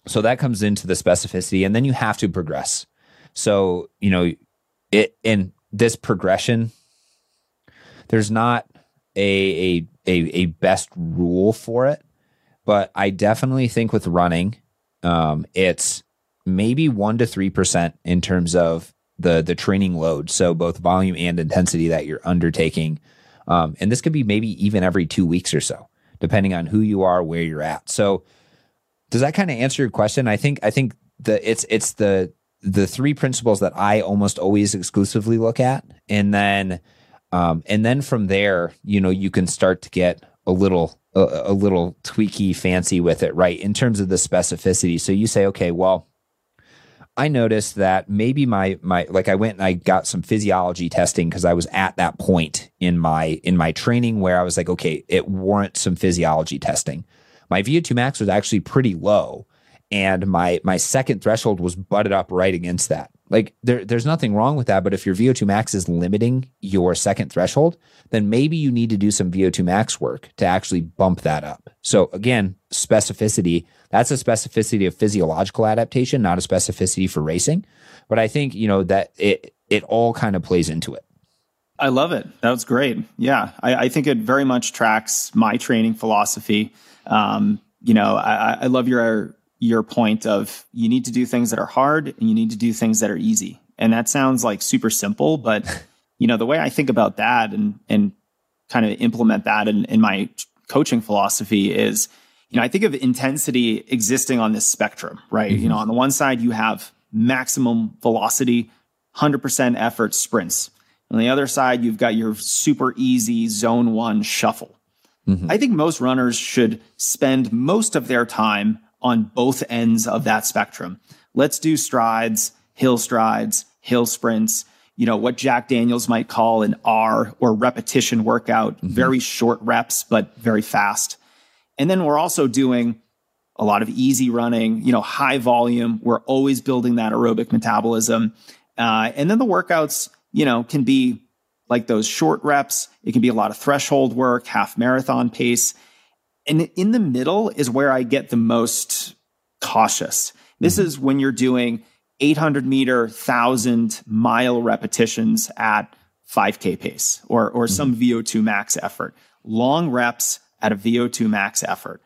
so that comes into the specificity, and then you have to progress. So you know, it in this progression, there's not a, a a a best rule for it, but I definitely think with running, um, it's maybe one to three percent in terms of the the training load. So both volume and intensity that you're undertaking, um, and this could be maybe even every two weeks or so, depending on who you are, where you're at. So does that kind of answer your question? I think I think the it's it's the the three principles that I almost always exclusively look at, and then um, and then from there, you know, you can start to get a little a, a little tweaky, fancy with it, right? In terms of the specificity. So you say, okay, well, I noticed that maybe my my like I went and I got some physiology testing because I was at that point in my in my training where I was like, okay, it warrants some physiology testing. My VO2 max was actually pretty low, and my my second threshold was butted up right against that. Like there, there's nothing wrong with that, but if your VO2 max is limiting your second threshold, then maybe you need to do some VO2 max work to actually bump that up. So again, specificity, that's a specificity of physiological adaptation, not a specificity for racing. But I think, you know, that it it all kind of plays into it. I love it. That was great. Yeah. I, I think it very much tracks my training philosophy. Um, you know, I, I love your your point of you need to do things that are hard and you need to do things that are easy. And that sounds like super simple, but you know, the way I think about that and and kind of implement that in, in my coaching philosophy is, you know, I think of intensity existing on this spectrum, right? Mm-hmm. You know, on the one side you have maximum velocity, 100% effort sprints. On the other side, you've got your super easy zone one shuffle. Mm-hmm. I think most runners should spend most of their time on both ends of that spectrum. Let's do strides, hill strides, hill sprints, you know, what Jack Daniels might call an R or repetition workout, mm-hmm. very short reps, but very fast. And then we're also doing a lot of easy running, you know, high volume. We're always building that aerobic metabolism. Uh, and then the workouts, you know, can be like those short reps. It can be a lot of threshold work, half marathon pace. And in the middle is where I get the most cautious. This mm-hmm. is when you're doing 800 meter, 1,000 mile repetitions at 5K pace or, or mm-hmm. some VO2 max effort, long reps at a VO2 max effort.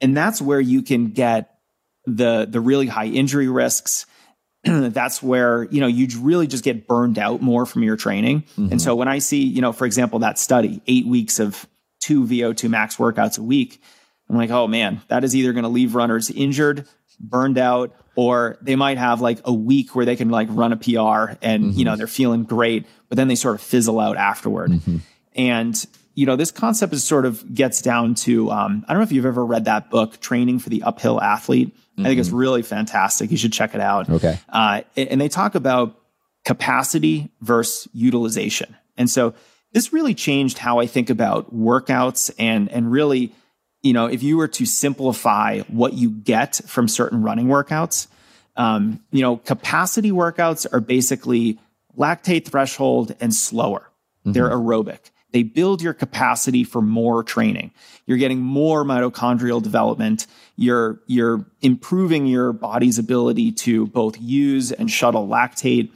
And that's where you can get the, the really high injury risks. that's where, you know, you really just get burned out more from your training. Mm-hmm. And so when I see, you know, for example, that study, eight weeks of two VO2 max workouts a week. I'm like, oh man, that is either going to leave runners injured, burned out, or they might have like a week where they can like run a PR and mm-hmm. you know they're feeling great, but then they sort of fizzle out afterward. Mm-hmm. And you know this concept is sort of gets down to um, I don't know if you've ever read that book, Training for the Uphill Athlete. Mm-hmm. I think it's mm-hmm. really fantastic. You should check it out. Okay. Uh, and they talk about capacity versus utilization, and so this really changed how I think about workouts and and really, you know, if you were to simplify what you get from certain running workouts, um, you know, capacity workouts are basically lactate threshold and slower. Mm-hmm. They're aerobic. They build your capacity for more training. You're getting more mitochondrial development. You're, you're improving your body's ability to both use and shuttle lactate.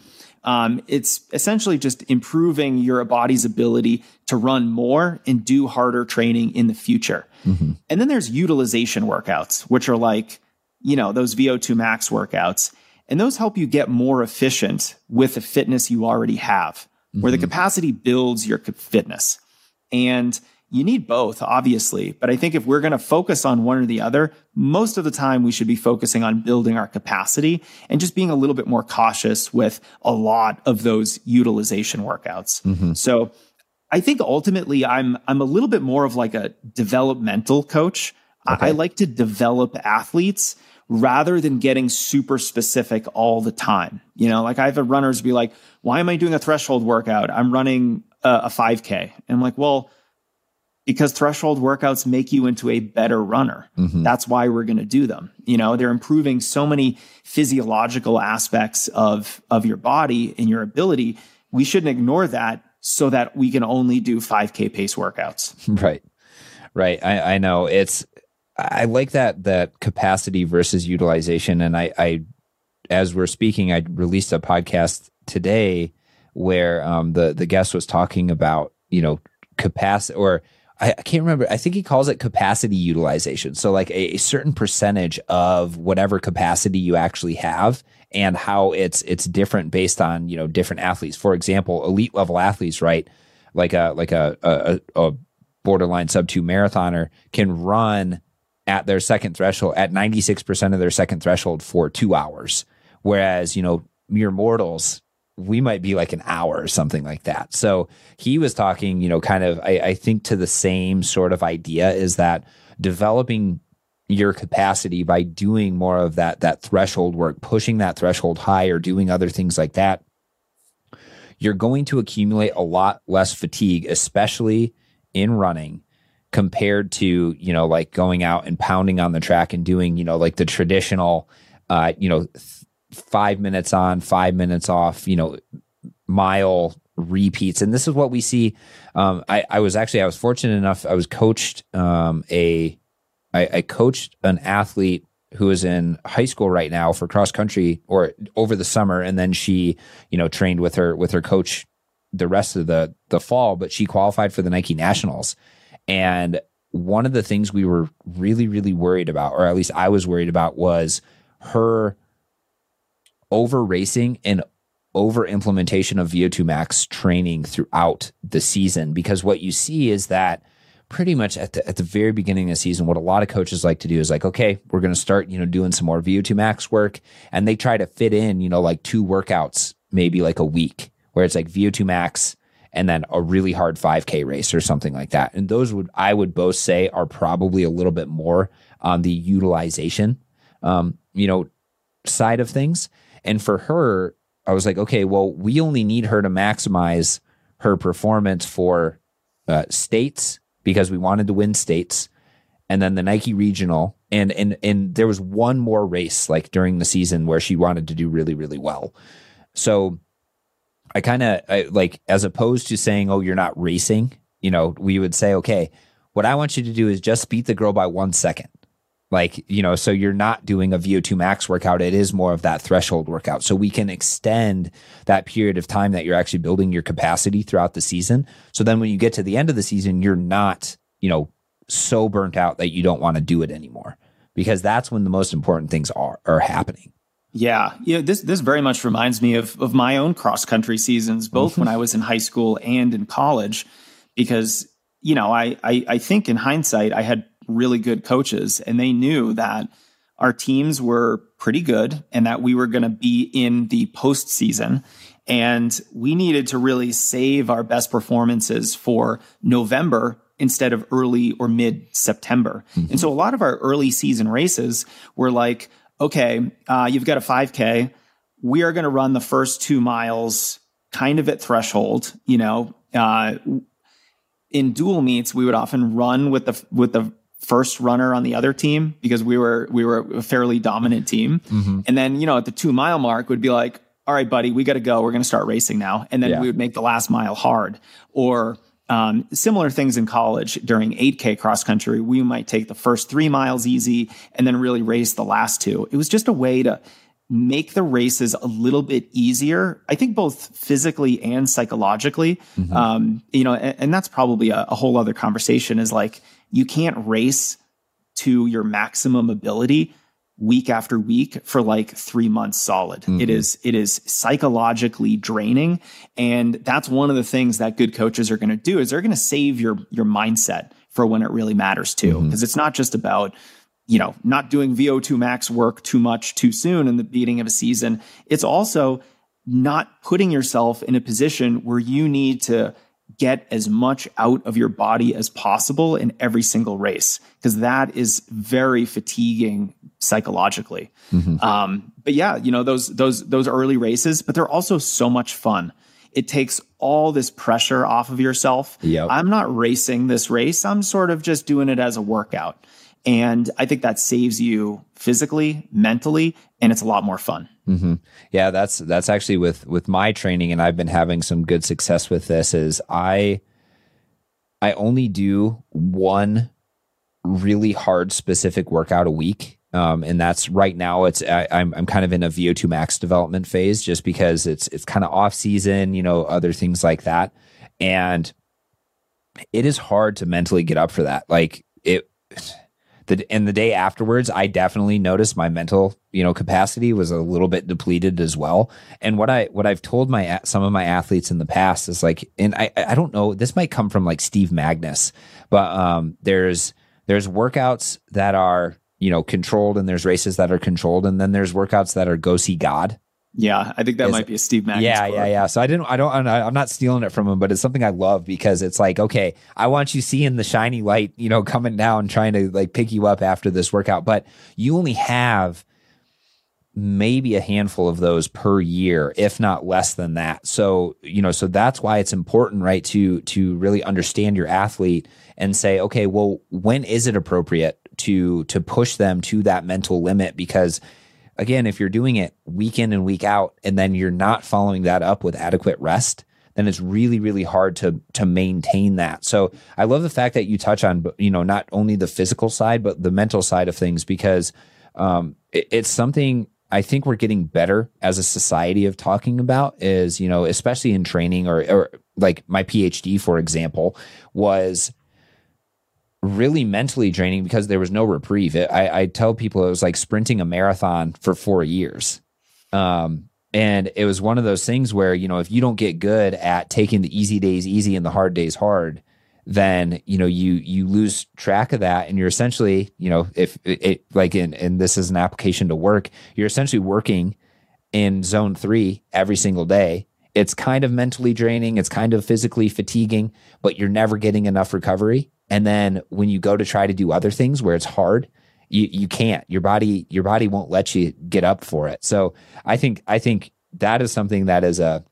Um, it's essentially just improving your body's ability to run more and do harder training in the future. Mm-hmm. And then there's utilization workouts, which are like, you know, those VO2 max workouts. And those help you get more efficient with the fitness you already have, mm-hmm. where the mm-hmm. capacity builds your fitness. And you need both, obviously. But I think if we're going to focus on one or the other, most of the time we should be focusing on building our capacity and just being a little bit more cautious with a lot of those utilization workouts. Mm-hmm. So I think ultimately I'm I'm a little bit more of like a developmental coach. Okay. I, I like to develop athletes rather than getting super specific all the time. You know, like I have runners be like, why am I doing a threshold workout? I'm running a, a 5K. And I'm like, well, because threshold workouts make you into a better runner. Mm-hmm. That's why we're going to do them. You know, they're improving so many physiological aspects of of your body and your ability. We shouldn't ignore that so that we can only do 5k pace workouts. Right. Right. I, I know it's I like that that capacity versus utilization. And I, I as we're speaking, I released a podcast today where um, the the guest was talking about, you know, capacity or I, I can't remember. I think he calls it capacity utilization. So like a, a certain percentage of whatever capacity you actually have and how it's it's different based on you know different athletes. For example, elite level athletes, right? Like a like a a, a borderline sub two marathoner can run at their second threshold at ninety six percent of their second threshold for two hours, whereas you know mere mortals we might be like an hour or something like that. So he was talking, you know, kind of, I, I think to the same sort of idea is that developing your capacity by doing more of that that threshold work, pushing that threshold high or doing other things like that, you're going to accumulate a lot less fatigue, especially in running compared to, you know, like going out and pounding on the track and doing, you know, like the traditional uh, you know, th- 5 minutes on, 5 minutes off, you know, mile repeats. And this is what we see um, I, I was actually i was fortunate enough i was coached um, a I, I coached an athlete who is in high school right now for cross country or over the summer. And then she you know trained with her with her coach the rest of the the fall but she qualified for the Nike Nationals and one of the things we were really really worried about or at least I was worried about was her over racing and over implementation of VO2 max training throughout the season. Because what you see is that pretty much at the at the very beginning of the season, what a lot of coaches like to do is like, okay, we're going to start, you know, doing some more VO2 max work, and they try to fit in, you know, like two workouts, maybe like a week, where it's like VO2 max and then a really hard 5K race or something like that. And those would I would both say are probably a little bit more on the utilization, um, you know, side of things. And for her, I was like, okay, well, we only need her to maximize her performance for uh, states because we wanted to win states and then the Nike regional and and and there was one more race like during the season where she wanted to do really really well. So I kind of like as opposed to saying oh you're not racing, you know, we would say okay, what I want you to do is just beat the girl by 1 second. Like, you know, so you're not doing a VO2 max workout. It is more of that threshold workout. So we can extend that period of time that you're actually building your capacity throughout the season. So then when you get to the end of the season, you're not, you know, so burnt out that you don't want to do it anymore because that's when the most important things are, are happening. Yeah, yeah. This this very much reminds me of of my own cross country seasons, both when I was in high school and in college, because you know I, I I think in hindsight I had really good coaches, and they knew that our teams were pretty good and that we were going to be in the postseason. And we needed to really save our best performances for November instead of early or mid September. Mm-hmm. And so a lot of our early season races were like, okay, uh, you've got a 5K. We are going to run the first two miles kind of at threshold, you know. Uh, in dual meets, we would often run with the with the first runner on the other team because we were we were a fairly dominant team. Mm-hmm. And then, you know, at the 2 mile mark would be like, "All right, buddy, we got to go. We're going to start racing now." And then yeah. we would make the last mile hard or um, similar things in college during 8K cross country. We might take the first three miles easy and then really race the last two. It was just a way to make the races a little bit easier. I think both physically and psychologically. Mm-hmm. Um, you know, and, and that's probably a, a, whole other conversation. Is like you can't race to your maximum ability week after week for like three months solid. Mm-hmm. It is it is psychologically draining, and that's one of the things that good coaches are going to do is they're going to save your your mindset for when it really matters too, because mm-hmm. it's not just about you know, not doing VO2 max work too much too soon in the beginning of a season. It's also not putting yourself in a position where you need to get as much out of your body as possible in every single race because that is very fatiguing psychologically. Mm-hmm. Um, but yeah, you know those those those early races, but they're also so much fun. It takes all this pressure off of yourself. Yep. I'm not racing this race. I'm sort of just doing it as a workout. And I think that saves you physically, mentally, and it's a lot more fun. Mm-hmm. Yeah, that's that's actually with with my training, and I've been having some good success with this. Is I I only do one really hard specific workout a week. Um, and that's right now. It's I, I'm I'm kind of in a VO2 max development phase, just because it's it's kind of off season, you know, other things like that, and it is hard to mentally get up for that. Like it the and the day afterwards, I definitely noticed my mental, you know, capacity was a little bit depleted as well. And what I what I've told my some of my athletes in the past is like, and I I don't know, this might come from like Steve Magness, but um, there's there's workouts that are you know controlled, and there's races that are controlled, and then there's workouts that are go see God Yeah, I think that Is- might be a Steve Magness. yeah, quote. yeah, yeah. So I didn't, I don't, I'm not- I'm not stealing it from him, but it's something I love because it's like, okay, I want you seeing the shiny light, you know, coming down, trying to like pick you up after this workout, but you only have maybe a handful of those per year, if not less than that. So, you know, so that's why it's important, right, to to really understand your athlete and say, okay, well, when is it appropriate to to push them to that mental limit? Because again, if you're doing it week in and week out, and then you're not following that up with adequate rest, then it's really, really hard to to maintain that. So I love the fact that you touch on, you know, not only the physical side but the mental side of things because um, it- it's something I think we're getting better as a society of talking about. Is you know, especially in training or or like my PhD, for example, was really mentally draining because there was no reprieve. It, I, I tell people it was like sprinting a marathon for four years. Um, and it was one of those things where, you know, if you don't get good at taking the easy days easy and the hard days hard, then, you know, you, you lose track of that. And you're essentially, you know, if it, it like in, and this is an application to work, you're essentially working in zone three every single day. It's kind of mentally draining. It's kind of physically fatiguing, but you're never getting enough recovery. And then when you go to try to do other things where it's hard, you you can't. Your body your body won't let you get up for it. So I think I think that is something that is a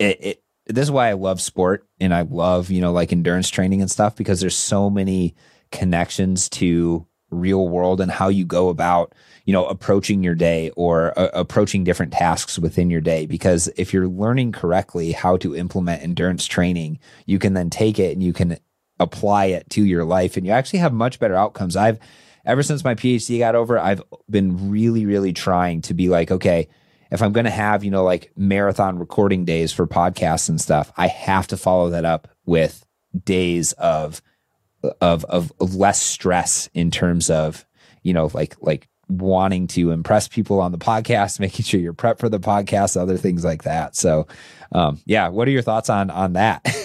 it, it this is why I love sport and I love, you know, like endurance training and stuff because there's so many connections to real world and how you go about, you know, approaching your day or uh, approaching different tasks within your day because if you're learning correctly how to implement endurance training, you can then take it and you can apply it to your life and you actually have much better outcomes. I've ever since my PhD got over, I've been really really trying to be like, okay, if I'm going to have, you know, like marathon recording days for podcasts and stuff, I have to follow that up with days of of of, less stress in terms of, you know, like like wanting to impress people on the podcast, making sure you're prepped for the podcast, other things like that. So, um, yeah, what are your thoughts on on that?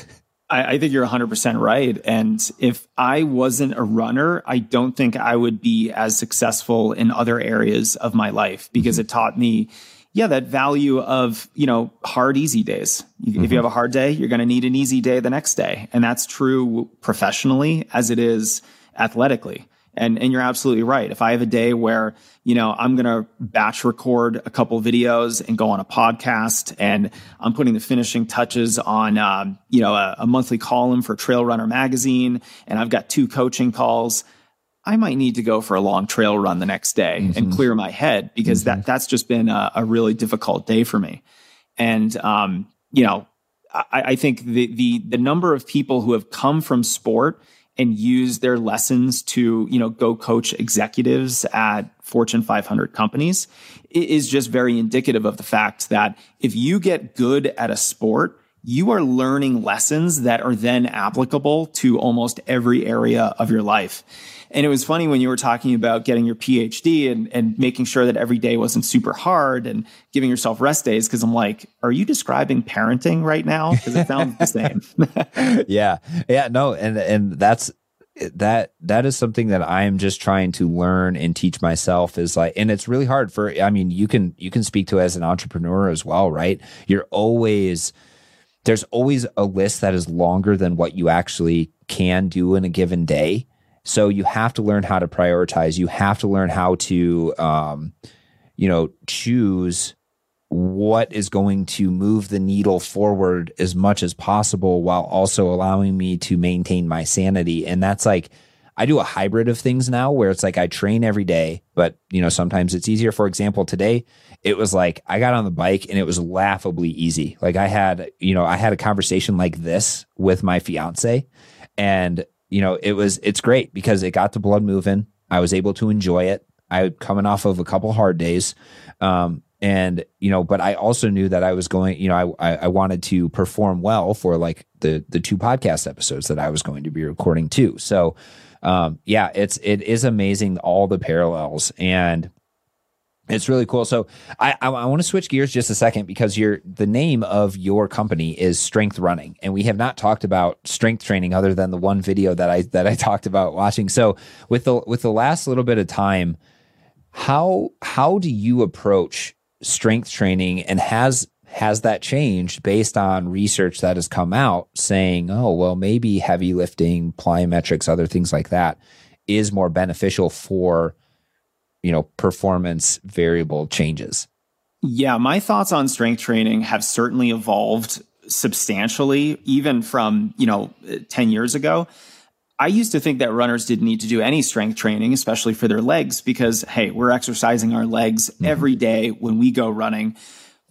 I, I think you're 100% right. And if I wasn't a runner, I don't think I would be as successful in other areas of my life because mm-hmm. it taught me, yeah, that value of, you know, hard, easy days. You- If you mm-hmm. have a hard day, you're going to need an easy day the next day. And that's true professionally as it is athletically. And, and you're absolutely right. If I have a day where, you know, I'm going to batch record a couple videos and go on a podcast and I'm putting the finishing touches on, um, you know, a, a monthly column for Trail Runner magazine and I've got two coaching calls, I might need to go for a long trail run the next day and clear my head because that that's just been a, a really difficult day for me. And, um, you know, I, I think the, the, the number of people who have come from sport and use their lessons to, you know, go coach executives at Fortune 500 companies is just very indicative of the fact that if you get good at a sport, you are learning lessons that are then applicable to almost every area of your life. And it was funny when you were talking about getting your PhD and, and making sure that every day wasn't super hard and giving yourself rest days. Cause I'm like, are you describing parenting right now? Cause it sounds the same. yeah yeah no and and that's that that is something that i'm just trying to learn and teach myself is like and it's really hard for i mean you can you can speak to as an entrepreneur as well right you're always there's always a list that is longer than what you actually can do in a given day so you have to learn how to prioritize you have to learn how to um you know choose what is going to move the needle forward as much as possible while also allowing me to maintain my sanity. And that's like, I do a hybrid of things now where it's like I train every day, but you know, sometimes it's easier. For example, today it was like I got on the bike and it was laughably easy. Like I had, you know, I had a conversation like this with my fiance and you know, it was it's great because it got the blood moving. I was able to enjoy it. I coming off of a couple hard days. Um, and you know but i also knew that i was going you know I, I wanted to perform well for like the the two podcast episodes that i was going to be recording too so um yeah it's it is amazing all the parallels and it's really cool. So i i, I want to switch gears just a second because your the name of your company is strength running and we have not talked about strength training other than the one video that i that i talked about watching. So with the with the last little bit of time how how do you approach strength training and has has that changed based on research that has come out saying, oh, well, maybe heavy lifting, plyometrics, other things like that is more beneficial for, you know, performance variable changes? Yeah, my thoughts on strength training have certainly evolved substantially, even from, you know, 10 years ago. I used to think that runners didn't need to do any strength training, especially for their legs, because, hey, we're exercising our legs mm-hmm. every day when we go running.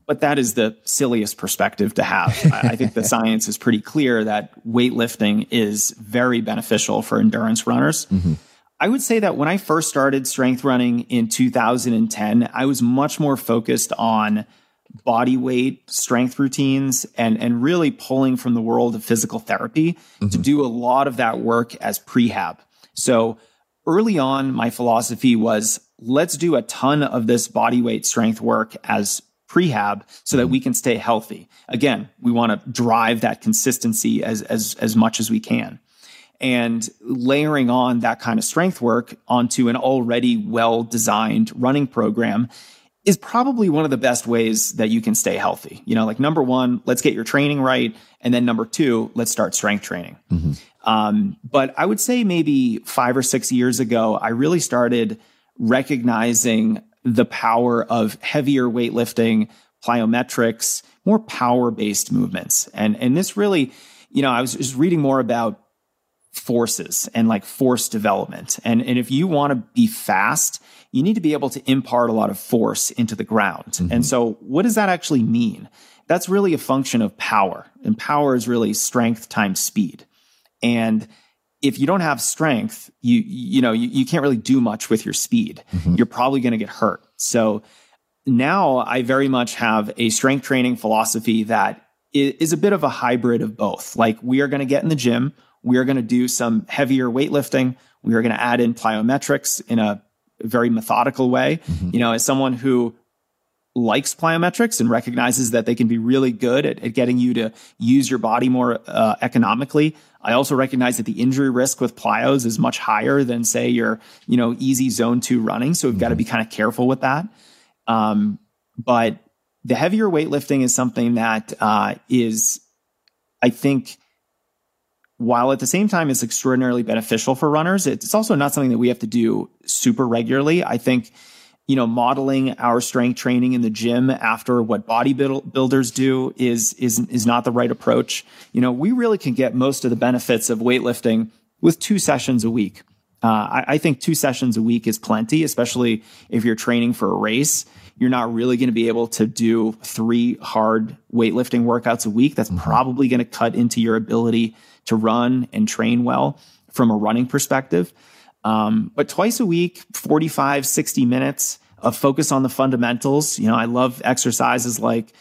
But that is the silliest perspective to have. I think the science is pretty clear that weightlifting is very beneficial for endurance runners. Mm-hmm. I would say that when I first started strength running in 2010, I was much more focused on body weight strength routines and and really pulling from the world of physical therapy mm-hmm. to do a lot of that work as prehab. So early on my philosophy was let's do a ton of this body weight strength work as prehab so that mm-hmm. we can stay healthy. Again, we want to drive that consistency as as as much as we can and layering on that kind of strength work onto an already well designed running program is probably one of the best ways that you can stay healthy. You know, like number one, let's get your training right. And then number two, let's start strength training. Mm-hmm. Um, but I would say maybe five or six years ago, I really started recognizing the power of heavier weightlifting, plyometrics, more power based movements. And, and this really, you know, I was just reading more about forces and like force development. And, and if you want to be fast, you need to be able to impart a lot of force into the ground. Mm-hmm. And so, what does that actually mean? That's really a function of power. And power is really strength times speed. And if you don't have strength, you you know you, you can't really do much with your speed. Mm-hmm. You're probably going to get hurt. So now I very much have a strength training philosophy that is a bit of a hybrid of both. Like we are going to get in the gym, we are going to do some heavier weightlifting. We are going to add in plyometrics in a very methodical way. Mm-hmm. You know, as someone who likes plyometrics and recognizes that they can be really good at, at getting you to use your body more uh, economically. I also recognize that the injury risk with plyos is much higher than say your, you know, easy zone two running. So we've mm-hmm. got to be kind of careful with that. Um, but the heavier weightlifting is something that uh, is, I think, while at the same time it's extraordinarily beneficial for runners, it's also not something that we have to do super regularly. I think, you know, modeling our strength training in the gym after what bodybuilders do is is is not the right approach. You know, we really can get most of the benefits of weightlifting with two sessions a week. Uh, I, I think two sessions a week is plenty, especially if you're training for a race you're not really going to be able to do three hard weightlifting workouts a week. That's mm-hmm. probably going to cut into your ability to run and train well from a running perspective. Um, but twice a week, 45, 60 minutes of focus on the fundamentals. You know, I love exercises like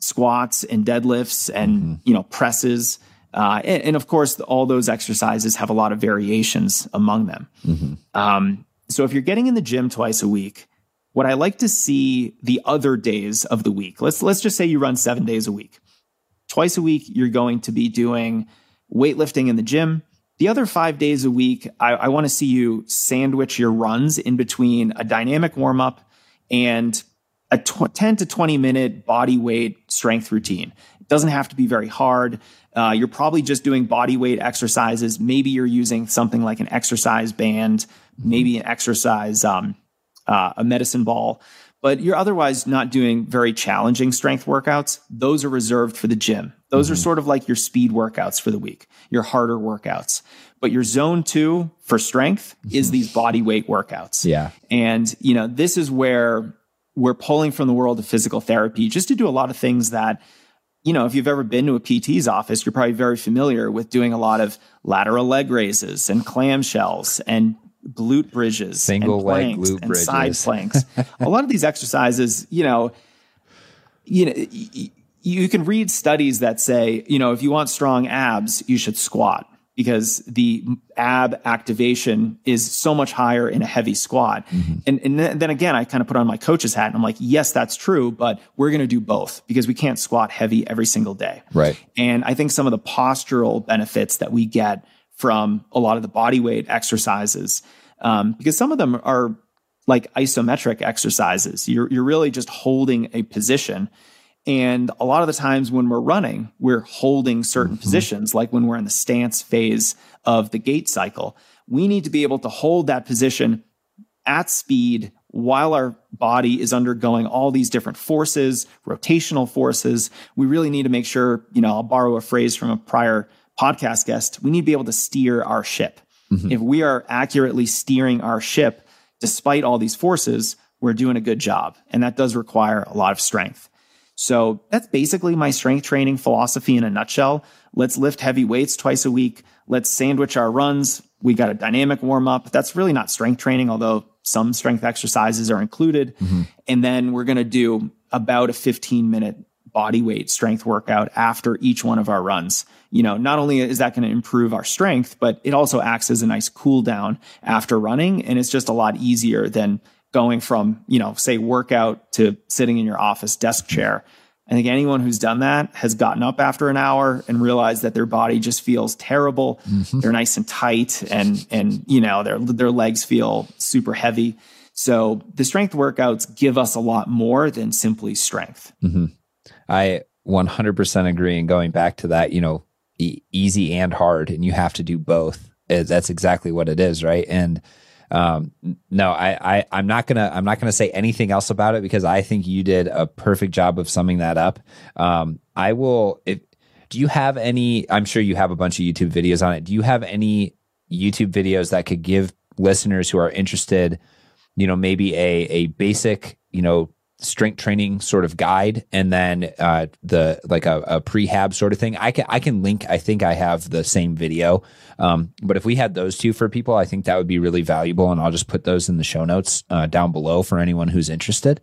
squats and deadlifts and, mm-hmm. you know, presses. Uh, and, and, of course, all those exercises have a lot of variations among them. Mm-hmm. Um, so if you're getting in the gym twice a week, what I like to see the other days of the week. Let's let's just say you run 7 days a week. Twice a week you're going to be doing weightlifting in the gym. The other 5 days a week I, I want to see you sandwich your runs in between a dynamic warm up and a tw- 10 to 20 minute body weight strength routine. It doesn't have to be very hard. Uh, you're probably just doing body weight exercises. Maybe you're using something like an exercise band, maybe an exercise um, uh, a medicine ball, but you're otherwise not doing very challenging strength workouts. Those are reserved for the gym. Those mm-hmm. are sort of like your speed workouts for the week, your harder workouts. But your zone two for strength is these body weight workouts. Yeah. And, you know, this is where we're pulling from the world of physical therapy just to do a lot of things that, you know, if you've ever been to a PT's office, you're probably very familiar with doing a lot of lateral leg raises and clamshells and glute bridges, single leg glute and bridges. side planks. a lot of these exercises, you know, you know, you can read studies that say, you know, if you want strong abs, you should squat because the ab activation is so much higher in a heavy squat. Mm-hmm. And, and then again, I kind of put on my coach's hat and I'm like, yes, that's true, but we're going to do both because we can't squat heavy every single day. Right. And I think some of the postural benefits that we get from a lot of the body weight exercises um, because some of them are like isometric exercises. You're, you're really just holding a position. And a lot of the times when we're running, we're holding certain mm-hmm. positions, like when we're in the stance phase of the gait cycle. We need to be able to hold that position at speed while our body is undergoing all these different forces, rotational forces. We really need to make sure, you know, I'll borrow a phrase from a prior podcast guest, we need to be able to steer our ship. Mm-hmm. If we are accurately steering our ship despite all these forces, we're doing a good job. And that does require a lot of strength. So that's basically my strength training philosophy in a nutshell. Let's lift heavy weights twice a week. Let's sandwich our runs. We got a dynamic warm up. That's really not strength training, although some strength exercises are included. Mm-hmm. And then we're going to do about a 15 minute body weight strength workout after each one of our runs. You know, not only is that going to improve our strength, but it also acts as a nice cool down after running. And it's just a lot easier than going from, you know, say workout to sitting in your office desk chair. I think anyone who's done that has gotten up after an hour and realized that their body just feels terrible. Mm-hmm. They're nice and tight and and you know, their their legs feel super heavy. So the strength workouts give us a lot more than simply strength. Mm-hmm. I 100% agree. And going back to that, you know, e- easy and hard, and you have to do both. That's exactly what it is, right? And um, no, I, I, I'm not gonna, I'm not gonna say anything else about it because I think you did a perfect job of summing that up. Um, I will. If do you have any? I'm sure you have a bunch of YouTube videos on it. Do you have any YouTube videos that could give listeners who are interested, you know, maybe a a basic, you know, strength training sort of guide and then uh, the like a, a, prehab sort of thing. I can i can link i think i have the same video um, but if we had those two for people i think that would be really valuable and i'll just put those in the show notes uh, down below for anyone who's interested.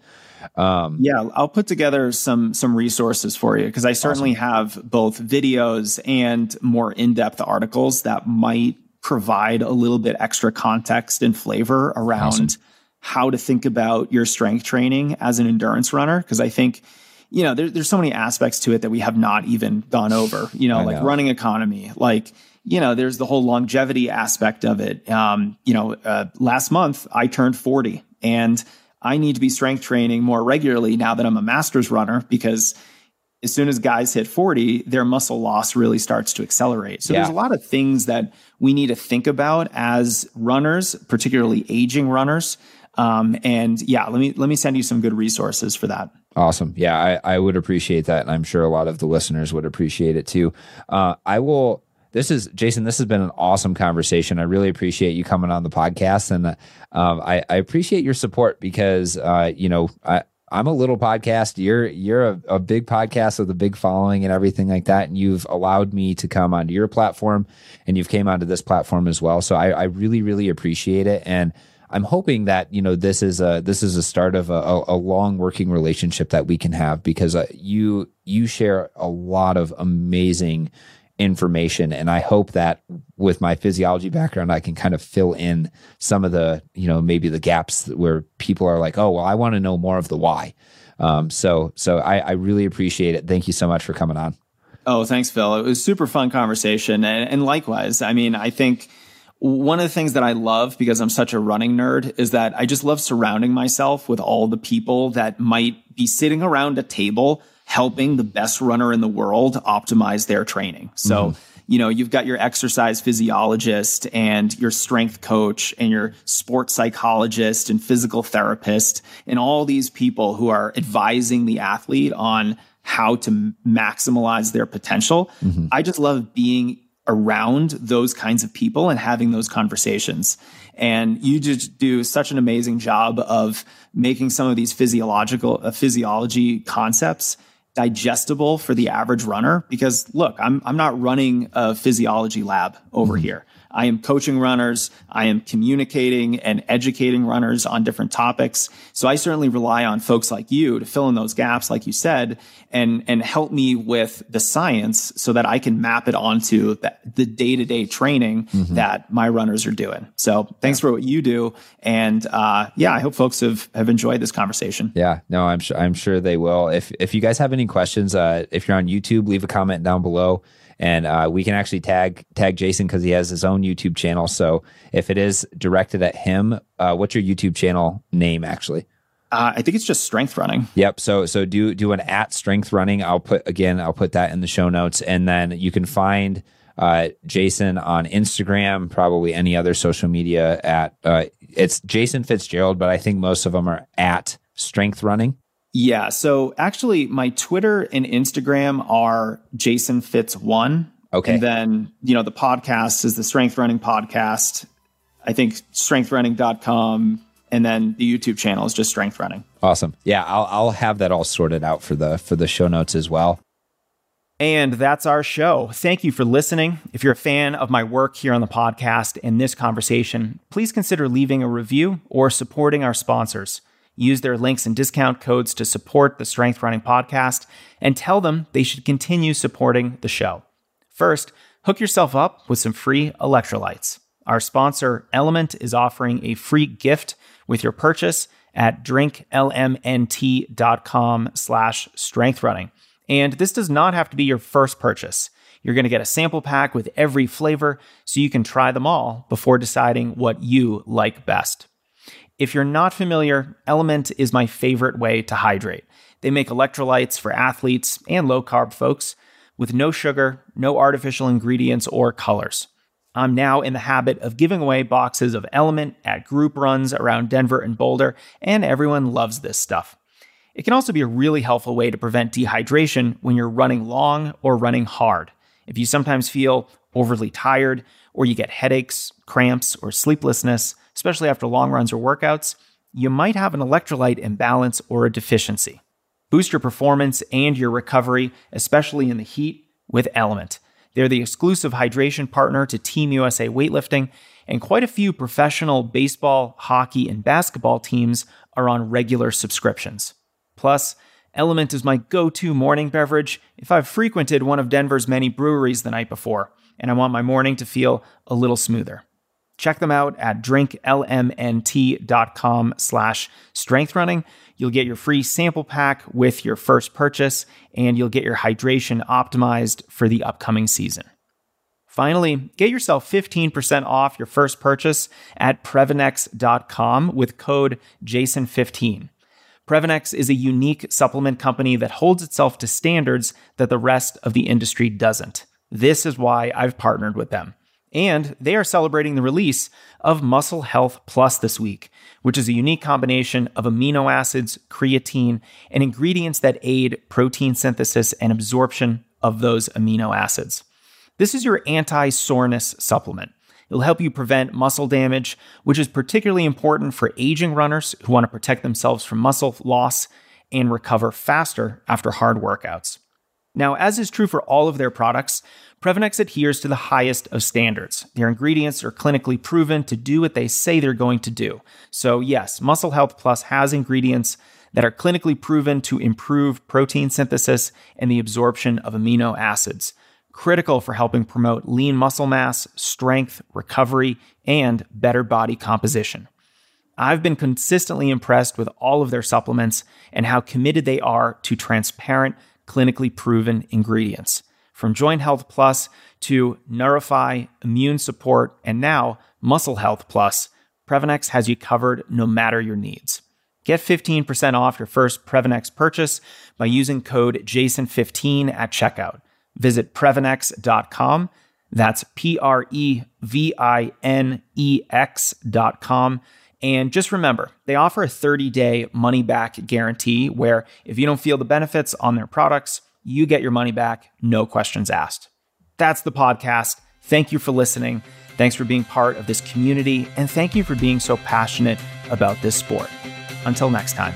Um, yeah i'll put together some some resources for you because i certainly awesome. have both videos and more in-depth articles that might provide a little bit extra context and flavor around awesome how to think about your strength training as an endurance runner because I think you know there, there's so many aspects to it that we have not even gone over. You know, I like know. running economy, like you know, there's the whole longevity aspect of it. Um, you know, uh, last month I turned 40 and I need to be strength training more regularly now that I'm a master's runner because as soon as guys hit 40, their muscle loss really starts to accelerate. So yeah. there's a lot of things that we need to think about as runners, particularly aging runners, um, and yeah, let me let me send you some good resources for that. Awesome. Yeah, I, I would appreciate that, and I'm sure a lot of the listeners would appreciate it too. Uh, I will. This is Jason. This has been an awesome conversation. I really appreciate you coming on the podcast, and um, I, I, appreciate your support because uh, you know I, I'm a little podcast. You're you're a, a, big podcast with a big following and everything like that. And you've allowed me to come onto your platform, and you've came onto this platform as well. So I, I really really appreciate it. And I'm hoping that you know this is a this is a start of a, a long working relationship that we can have because uh, you you share a lot of amazing information and i hope that with my physiology background i can kind of fill in some of the you know maybe the gaps where people are like oh well i want to know more of the why. Um, so so I, I really appreciate it. Thank you so much for coming on. Oh thanks phil. It was super fun conversation and, and likewise i mean i think one of the things that I love because I'm such a running nerd is that I just love surrounding myself with all the people that might be sitting around a table helping the best runner in the world optimize their training. So, mm-hmm. you know, you've got your exercise physiologist and your strength coach and your sports psychologist and physical therapist and all these people who are advising the athlete on how to maximize their potential. Mm-hmm. I just love being around those kinds of people and having those conversations. And you just do such an amazing job of making some of these physiological uh, physiology concepts digestible for the average runner because look, I'm I'm not running a physiology lab over mm-hmm. here. I am coaching runners. I am communicating and educating runners on different topics. So I certainly rely on folks like you to fill in those gaps, like you said, and, and help me with the science so that I can map it onto the, the day-to-day training mm-hmm. that my runners are doing. So thanks for what you do. And, uh, yeah, I hope folks have, have enjoyed this conversation. Yeah, no, I'm sure, I'm sure they will. If, if you guys have any questions, uh, if you're on YouTube, leave a comment down below and uh, we can actually tag tag Jason because he has his own YouTube channel. So if it is directed at him, uh, what's your YouTube channel name actually? Uh, I think it's just strength running. Yep. So so do do an at strength running. I'll put again. I'll put that in the show notes, and then you can find uh, Jason on Instagram, probably any other social media at uh, it's Jason Fitzgerald, but I think most of them are at strength running. Yeah. So actually, my Twitter and Instagram are Jason Fitz one. Okay. And then you know the podcast is the Strength Running Podcast. I think strengthrunning.com and then the YouTube channel is just strength running. Awesome. Yeah, I'll I'll have that all sorted out for the for the show notes as well. And that's our show. Thank you for listening. If you're a fan of my work here on the podcast and this conversation, please consider leaving a review or supporting our sponsors. Use their links and discount codes to support the Strength Running podcast and tell them they should continue supporting the show. First, hook yourself up with some free electrolytes. Our sponsor, LMNT, is offering a free gift with your purchase at drinklmnt.com slash strengthrunning. And this does not have to be your first purchase. You're going to get a sample pack with every flavor so you can try them all before deciding what you like best. If you're not familiar, LMNT is my favorite way to hydrate. They make electrolytes for athletes and low carb folks with no sugar, no artificial ingredients, or colors. I'm now in the habit of giving away boxes of LMNT at group runs around Denver and Boulder, and everyone loves this stuff. It can also be a really helpful way to prevent dehydration when you're running long or running hard. If you sometimes feel overly tired, or you get headaches, cramps, or sleeplessness, especially after long runs or workouts, you might have an electrolyte imbalance or a deficiency. Boost your performance and your recovery, especially in the heat, with LMNT. They're the exclusive hydration partner to Team USA Weightlifting, and quite a few professional baseball, hockey, and basketball teams are on regular subscriptions. Plus, LMNT is my go to morning beverage if I've frequented one of Denver's many breweries the night before and I want my morning to feel a little smoother. Check them out at drinklmnt.com slash strengthrunning. You'll get your free sample pack with your first purchase, and you'll get your hydration optimized for the upcoming season. Finally, get yourself 15% off your first purchase at Previnex.com with code JASON15. Previnex is a unique supplement company that holds itself to standards that the rest of the industry doesn't. This is why I've partnered with them. And they are celebrating the release of Muscle Health Plus this week, which is a unique combination of amino acids, creatine, and ingredients that aid protein synthesis and absorption of those amino acids. This is your anti soreness supplement. It'll help you prevent muscle damage, which is particularly important for aging runners who want to protect themselves from muscle loss and recover faster after hard workouts. Now, as is true for all of their products, Previnex adheres to the highest of standards. Their ingredients are clinically proven to do what they say they're going to do. So, yes, Muscle Health Plus has ingredients that are clinically proven to improve protein synthesis and the absorption of amino acids, critical for helping promote lean muscle mass, strength, recovery, and better body composition. I've been consistently impressed with all of their supplements and how committed they are to transparent, clinically proven ingredients. From Joint Health Plus to Neurify, Immune Support, and now Muscle Health Plus, Previnex has you covered no matter your needs. Get 15% off your first Previnex purchase by using code JASON15 at checkout. Visit Previnex.com. That's P R E V I N E X.com. And just remember, they offer a 30 day money back guarantee where if you don't feel the benefits on their products, you get your money back, no questions asked. That's the podcast. Thank you for listening. Thanks for being part of this community. And thank you for being so passionate about this sport. Until next time.